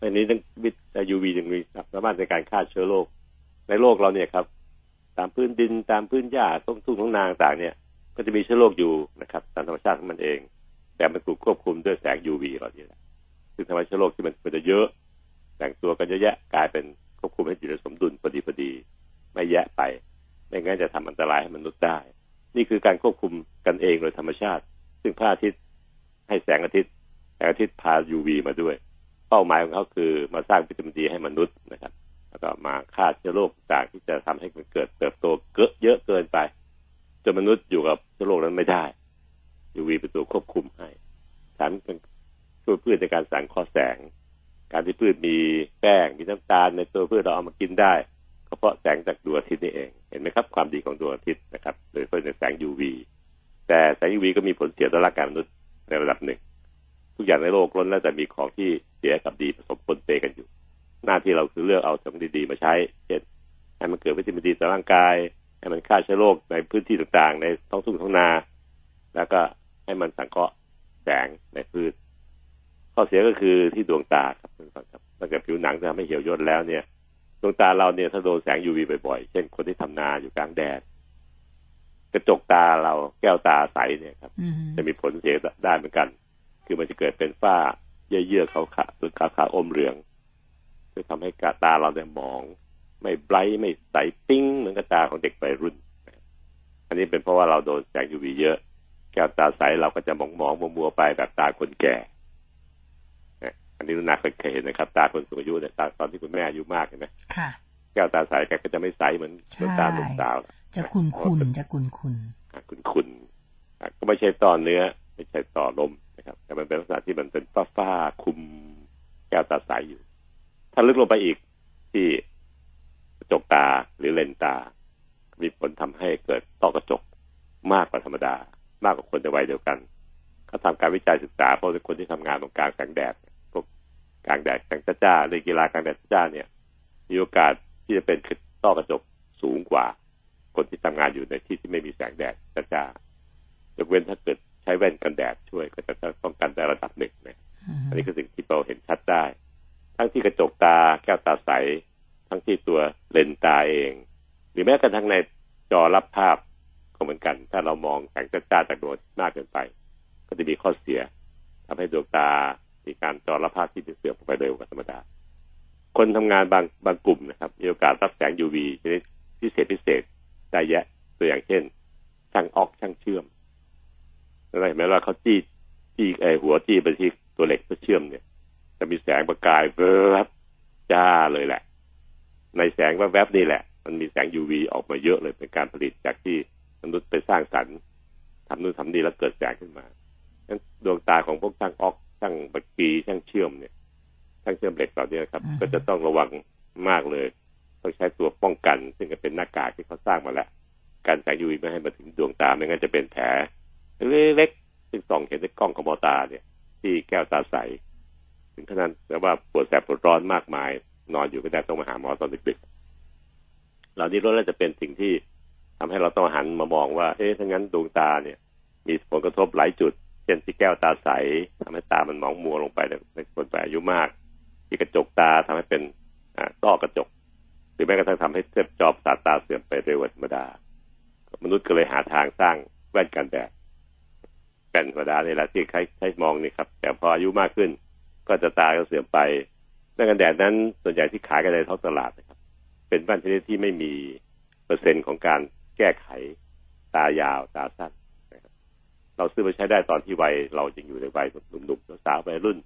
อันนี้ต้องวิตายูวียังมีสามารถในการฆ่าเชื้อโรค ในโลกเราเนี่ยครับ ตามพื้นดินตามพื้นหญ้าต้นทุ่งท้องนาต่างเนี่ย ก็จะมีเชื้อโรคอยู่นะครับตามธรรมชาติของมันเอง แต่มันถูกควบคุมด้วยแสง UV เรานี่ยแหละซึ่งทำให้เชื้อโรคที่มันมันจะเยอะแต่งตัวกันเยอะแยะกลายเป็นควบคุมให้อยู่ในสมดุลพอดีพอดี ไม่แยะไป ไม่งั้นจะทำอันตรายให้มนุษย์ได้ นี่คือการควบคุมกันเองโดยธรรมชาติ ซึ่งพระอาทิตย์ให้แสงอาทิตย์แสงอาทิตย์พา UV มาด้วย เป้าหมายของเขาคือมาสร้างวิตามินดีให้มนุษย์นะครับ แล้วก็มาฆ่าเชื้อโรคต่างที่จะทำให้มันเกิดเติบโตเกอะเยอะเกินไปจนมนุษย์อยู่กับเชื้อโรคนั้นไม่ได้ UV เป็นตัวควบคุมให้แถมช่วยพืชในการสั่งข้อแสง การที่พืชมีแป้งมีน้ำตาลในตัวพืชเราเอามากินได้ก็เพราะแสงจากดวงอาทิตย์นี่เอง เห็นไหมครับ ความดีของดวงอาทิตย์นะครับ โดยเฉพาะในแสง UV แต่แสง UV ก็มีผลเสียต่อร่างกายมนุษย์ในระดับหนึ่ง ทุกอย่างในโลกล้นแล้วแต่มีของที่เสียกับดีผสมปนเปกันอยู่ หน้าที่เราคือเลือกเอาของดีๆมาใช้ เช่นให้มันเกิดวิตามินดีต่อร่างกาย ให้มันฆ่าเชื้อโรคในพื้นที่ต่างๆ ในท้องทุ่งท้องนา แล้วก็ให้มันสังเคราะห์แสงในพืช ข้อเสียก็คือที่ดวงตาครับท่านฟังครับถ้าเกิดผิวหนังจะทำให้เหี่ยวย่นแล้วเนี่ย ดวงตาเราเนี่ยถ้าโดนแสง UV บ่อยๆ เช่นคนที่ทำนาอยู่กลางแดดกระจกตาเราแก้วตาใสเนี่ยครับ จะมีผลเสียได้เหมือนกัน คือมันจะเกิดเป็นฝ้าเยื่อๆขาวๆหรือขาวๆอมเหลือง จะทำให้กาตาเราเนี่ยมอง ไม่ไบรท์ไม่ใสปิ้งเหมือนกับตาของเด็กวัยรุ่น อันนี้เป็นเพราะว่าเราโดนแสง UV เยอะแก้วตาใสเราก็จะมองมองมัวๆไปแบบตาคนแก่อันนี้นุนาเคยเห็นนะครับ ตาคนสูงอายุเนี่ยตาตอนที่คุณแม่อายุมากเห็นไหมค่ะแก้วตาใสแกก็จะไม่ใสเหมือนเหมือนตาหนุ่มสาวจะขุนขุนจะขุนขุนขุนขุนก็ไม่ใช่ต่อเนื้อ ไม่ใช่ต่อลมนะครับ แต่มันเป็นลักษณะที่มันเป็นฟ้าฟ้าคุมแก้วตาใสอยู่ ถ้าลึกลงไปอีกที่กระจกตาหรือเลนตา มีผลทำให้เกิดต้อกระจกมากกว่าธรรมดา มากกว่าคนในวัยเดียวกันเขาทำการวิจัยศึกษาเพราะเป็นคนที่ทำงานตรงกลางแสงแดดพวกกลางแดดแสงจ้าเล่นกีฬากลางแดดจ้าเนี่ย มีโอกาสที่จะเป็นต้อกระจกสูงกว่า คนที่ทำงานอยู่ในที่ที่ไม่มีแสงแดดจ้ายกเว้นถ้าเกิดใช้แว่นกันแดดช่วยก็จะป้องกันได้ระดับหนึ่งนะอันนี้คือสิ่งที่เราเห็นชัดได้ ทั้งที่กระจกตาแก้วตาใส ทั้งที่ตัวเลนตาเอง หรือแม้กระทั่งในจอรับภาพก็เหมือนกัน ถ้าเรามองแสงจ้าจากดวงมากเกินไป ก็จะมีข้อเสียทำให้ดวงตา มีการจอรับภาพที่เสื่อมไปเร็วกว่าธรรมดา คนทำงานบางบางกลุ่มนะครับมีโอกาสรับแสง UV ชนิดพิเศษพิเศษได้เยอะตัวอย่างเช่นช่างออกช่างเชื่อมอะไรแม้ว่าเขาจี้จี้ไอหัวจี้ไปที่ตัวเหล็กเพื่อเชื่อมเนี่ย จะมีแสงประกายเบิบจ้าเลยแหละ ในแสงแวบๆนี่แหละ มันมีแสง UV ออกมาเยอะเลยเป็นการผลิตจากที่มนุษย์ไปสร้างสรรค์ทำนู่นทำนี่แล้วเกิดแสงขึ้นมางั้นดวงตาของพวกช่างออกช่างบักกีช่างเชื่อมเนี่ยช่างเชื่อมเหล็กเหล่านี้ครับ ก็จะต้องระวังมากเลย ต้องใช้ตัวป้องกัน ซึ่งก็เป็นหน้ากากที่เขาสร้างมาแล้วการแสง UV ไม่ให้มาถึงดวงตาไม่งั้นจะเป็นแผลเล็กๆซึ่งส่องเห็นในกล้องของมอตาเนี่ย ที่แก้วตาใส ถึงขนาดแต่ว่าปวดแสบปวดร้อนมากมาย นอนอยู่ก็ได้ต้องมาหาหมอตอนดึกๆเหล่านี้ล้วนจะเป็นสิ่งที่ทำให้เราต้องหันมามองว่า เอ๊ะถ้างั้นดวงตาเนี่ย มีผลกระทบหลายจุด เช่นที่แก้วตาใสทำให้ตามันหมองมัวลงไปในคนแก่อายุมาก ที่กระจกตาทำให้เป็นต้อกระจก หรือแม้กระทั่งทำให้เส้นจอบสาตาเสื่อมไปเร็วกว่าธรรมดา มนุษย์ก็เลยหาทางสร้างแว่นกันแดดแผ่นธรรมดาในแหละที่ใช้ใช้มองนี่ครับ แต่พออายุมากขึ้น ก็จะตาก็เสื่อมไปแว่นกันแดดนั้นส่วนใหญ่ที่ขายกันในท้องตลาดนะครับ เป็นแว่นชนิดที่ไม่มีเปอร์เซ็นต์ของการแก้ไขตายาวตาสั้นนะครับ เราซื้อมาใช้ได้ตอนที่วัยเราจึงอยู่ในวัยหนุ่มๆสาววัยรุ่น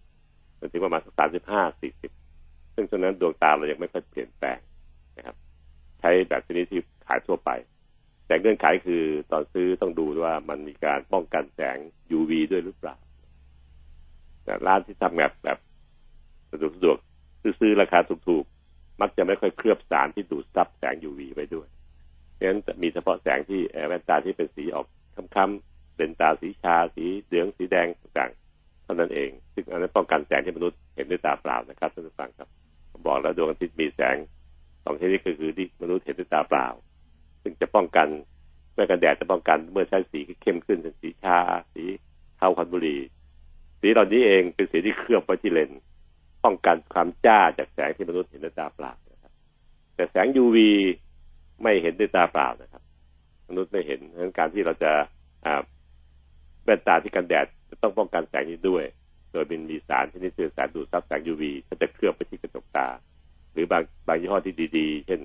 จนถึงประมาณสักสามสิบห้าสี่สิบซึ่งตอนนั้นดวงตาเรายังไม่ค่อยเปลี่ยนแปลงนะครับ ใช้แบบชนิดที่ขายทั่วไป แต่เงื่อนไขคือตอนซื้อต้องดูว่ามันมีการป้องกันแสง UV ด้วยหรือเปล่า ร้านที่ทำแบบแบบสะดวกสะดวกซื้อราคาถูกๆ มักจะไม่ค่อยเคลือบสารที่ดูดซับแสง UV ไว้ด้วยเพราะฉะนั้นมีเฉพาะแสงที่แว่นตาที่เป็นสีออกค้ำๆเป็นตาสีชา สีเหลืองสีแดงต่างๆเท่านั้นเอง ซึ่งอันนั้นป้องกันแสงที่มนุษย์เห็นด้วยตาเปล่านะครับท่านผู้ฟังครับบอกแล้วดวงอาทิตย์มีแสงสองชนิดก็คือที่มนุษย์เห็นด้วยตาเปล่า ซึ่งจะป้องกันแม่กันแดดจะป้องกันเมื่อใช้สีเข้มขึ้นเป็นสีชา สีเทาควันบุหรี่ สีเหล่านี้เองเป็นสีที่เคลือบไว้ที่เลนป้องกันความจ้าจากแสงที่มนุษย์เห็นด้วยตาเปล่านะครับ แต่แสง UV ไม่เห็นด้วยตาเปล่านะครับ มนุษย์ไม่เห็นดังนั้นการที่เราจะแว่นตาที่กันแดดจะต้องป้องกันแสงนี้ด้วย โดยเป็นมีสารที่นี่คือสารดูดซับแสง UV ก็จะเคลือบไปที่กระจกตา หรือบางบางยี่ห้อที่ดีๆ เช่น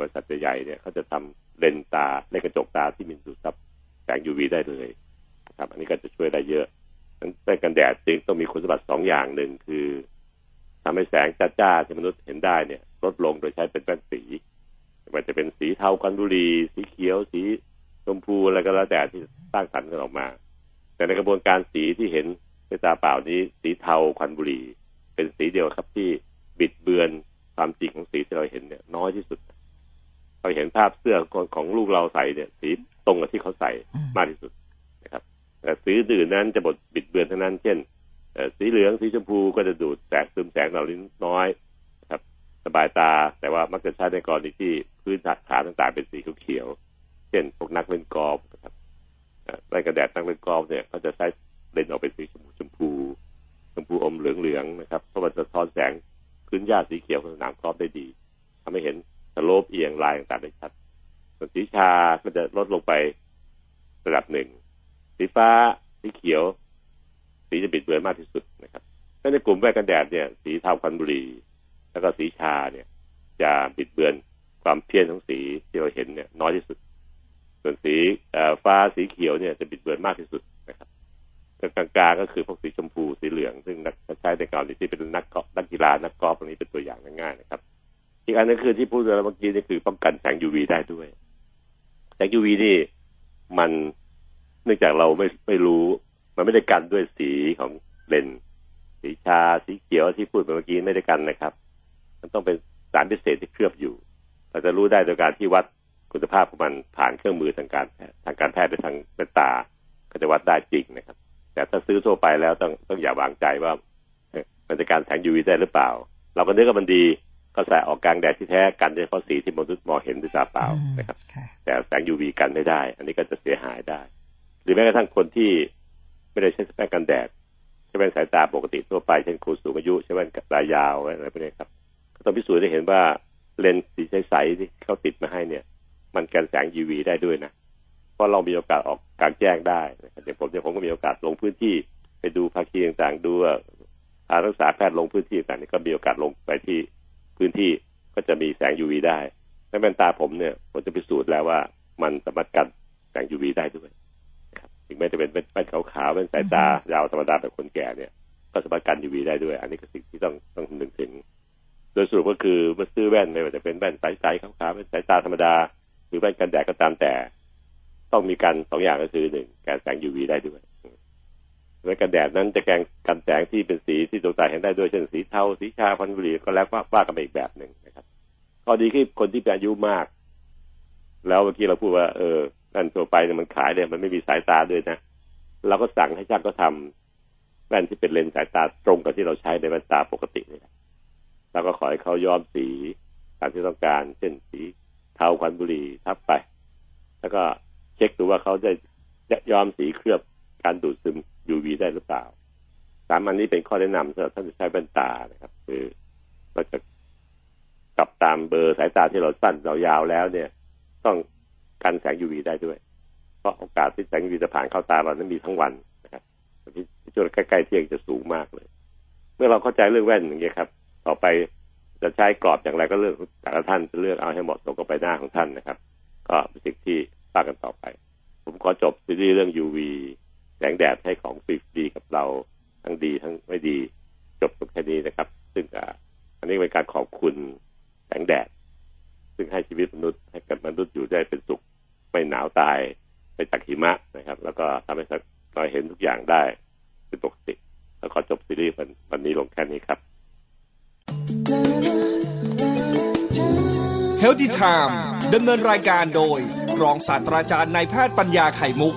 บริษัทใหญ่ๆเนี่ยเขาจะทำเลนตาเลนกระจกตาที่มีดูดซับแสง UV ได้เลยครับ อันนี้ก็จะช่วยได้เยอะ แว่นกันแดดจึงต้องมีคุณสมบัติสองอย่างหนึ่งคือทำให้แสงจ้าๆที่มนุษย์เห็นได้เนี่ย ลดลงโดยใช้เป็นแว่นสีมันจะเป็นสีเทาคันบุรีสีเขียว สีชมพูอะไรก็แล้วแต่ที่สร้างสรรค์กันออกมา แต่ในกระบวนการสีที่เห็นด้วยตาเปล่านี้ สีเทาควันบุรีเป็นสีเดียวครับที่บิดเบือนความจริงของสีที่เราเห็นเนี่ย น้อยที่สุดเราเห็นภาพเสื้อของลูกเราใส่เนี่ย สีตรงกับที่เขาใส่มากที่สุดนะครับแต่ สีอื่นนั้นจะบดบิดเบือนทั้งนั้น เช่นสีเหลืองสีชมพูก็จะดูดแสงซึมแสงเหล่านี้น้อยครับ สบายตาแต่ว่ามักจะใช้ในกรณีที่พื้นขาต่างๆเป็นสีเขียวเช่นพวกนักเล่นกอล์ฟนะครับในกระแดดนักเล่นกอล์ฟเนี่ยเขาจะใช้เลนออกเป็นสีชมพูชมพูชมพูอมเหลืองๆนะครับเพราะมันจะท้อนแสงพื้นหญ้าสีเขียวของสนามกอล์ฟได้ดีทำให้เห็นสโลปเอียงลายต่างๆได้ชัดส่วนสีชาก็จะลดลงไประดับหนึ่ง สีฟ้า สีเขียว สีจะบิดเบือนมากที่สุดนะครับถ้าในกลุ่มแว่นกันแดดเนี่ย สีเทาคันบุรีแล้วก็สีชาเนี่ย จะบิดเบือนความเพี้ยนของสีที่เราเห็นเนี่ยน้อยที่สุด ส่วนสีฟ้าสีเขียวเนี่ยจะบิดเบือนมากที่สุดนะครับกลางๆก็คือพวกสีชมพูสีเหลือง ซึ่งใช้ในกรณีที่เป็นนักกนักกีฬานักกอล์ฟตรงนี้เป็นตัวอย่างง่ายๆนะครับ อีกอันนึงคือที่พูดไปเมื่อกี้นี่คือป้องกันแสง UV ได้ด้วยแสง UV นี่มัน เนื่องจากเราไม่ไม่รู้ มันไม่ได้กันด้วยสีของเลนสีชาสีเขียวที่พูดไปเมื่อกี้ไม่ได้กันนะครับ มันต้องเป็นสารพิเศษที่เคลือบอยู่ เราจะรู้ได้โดยการที่วัดคุณภาพของมันผ่านเครื่องมือทางการทางการแพทย์ไปทางเป็นตา ก็จะวัดได้จริงนะครับ แต่ถ้าซื้อทั่วไปแล้วต้องต้องอย่าวางใจว่า มันจะการแสง UV ได้หรือเปล่า เราก็นึกว่ามันดีก็ใส่ออกกลางแดดที่แท้กันเฉพาะสีที่มนุษย์มองเห็นด้วยตาเปล่านะครับ แต่แสง UV กันไม่ได้ อันนี้ก็จะเสียหายได้ห รือแม้กระทั่งคนที่ไม่ได้ใช้แว่นกันแดดใช้แว่นสายตาปกติทั่วไปเช่นคนสูงอายุใช้แว่นตายาวอะไรพวกนี้ครับ ก็ต้องพิสูจน์ได้เห็นว่าเลนส์สีใสๆที่เขาติดมาให้เนี่ย มันกันแสง UV ได้ด้วยนะเพราะเรามีโอกาสออกกลางแจ้งได้อย่างผมเนี่ยผมก็มีโอกาสลงพื้นที่ไปดูภาคีต่างๆดูอารักษาแพทย์ลงพื้นที่ต่างๆก็มีโอกาสลงไปที่พื้นที่ก็จะมีแสง UV ได้แว่นตาผมเนี่ยผมจะพิสูจน์แล้วว่ามันสามารถกันแสง UV ได้ด้วย ถึงแม้จะเป็นแว่นขาวๆแว่นสายตายาวธรรมดาแบบคนแก่เนี่ย ก็สามารถกัน UV ได้ด้วย อันนี้ก็สิ่งที่ต้องต้องนึกถึง โดยสรุปก็คือเมื่อซื้อแว่นไม่ว่าจะเป็นแว่นสายๆขาวๆแว่นสายตาธรรมดา หรือแว่นกันแดดก็ตามแต่ ต้องมีกันสองอย่างก็คือหนึ่งการแสง UV ได้ด้วยแว่นกันแดดนั้นจะแกงกันแสงที่เป็นสีที่ดวงตาเห็นได้ด้วยเช่นสีเทาสีชาพันบุรีก็แล้วว่าว่ากันไปอีกแบบหนึ่งนะครับข้อดีคือคนที่เป็นอายุมาก แล้วเมื่อกี้เราพูดว่า เออ นั่นตัวไปเนี่ยมันขายเนี่ยมันไม่มีสายตาด้วยนะเราก็สั่งให้ช่างก็ทำแว่นที่เป็นเลนส์สายตาตรงกับที่เราใช้ในแว่นตาปกตินี่แหละแล้วก็ขอให้เขาย้อมสีตามที่ต้องการ เช่นสีเทาควันบุหรี่ทับไป แล้วก็เช็คดูว่าเขาได้ย้อมสีเคลือบการดูดซึม UV ได้หรือเปล่าสามอันนี้เป็นข้อแนะนำสำหรับท่านที่ใช้แว่นตานะครับ คือเราจะกลับตามเบอร์สายตาที่เราสั้นเรายาวแล้วเนี่ย ต้อง กันแสง UV ได้ด้วย เพราะโอกาสที่แสง UV จะผ่านเข้าตาเรานั้นมีทั้งวันนะครับช่วงใกล้ๆเที่ยงจะสูงมากเลย เมื่อเราเข้าใจเรื่องแว่นอย่างเงี้ยครับ ต่อไปจะใช้กรอบอย่างไรก็เลือกแต่ละท่านจะเลือกเอาให้เหมาะสมกับใบหน้าของท่านนะครับ ก็เป็นสิ่งที่ว่ากันต่อไป ผมขอจบซีรีส์เรื่อง UV แสงแดดให้ของฟรีๆกับเราทั้งดีทั้งไม่ดี จบตรงแค่นี้นะครับ ซึ่งอันนี้เป็นการขอบคุณแสงแดด ซึ่งให้ชีวิตมนุษย์ให้กับมนุษย์อยู่ได้เป็นสุขไม่หนาวตายไปจากหิมะนะครับ แล้วก็ทำให้เราเห็นทุกอย่างได้เป็นปกติ แล้วก็จบซีรีส์วันนี้ลงแค่นี้ครับ Healthy Time ดำเนินรายการโดย รองศาสตราจารย์นายแพทย์ปัญญาไข่มุก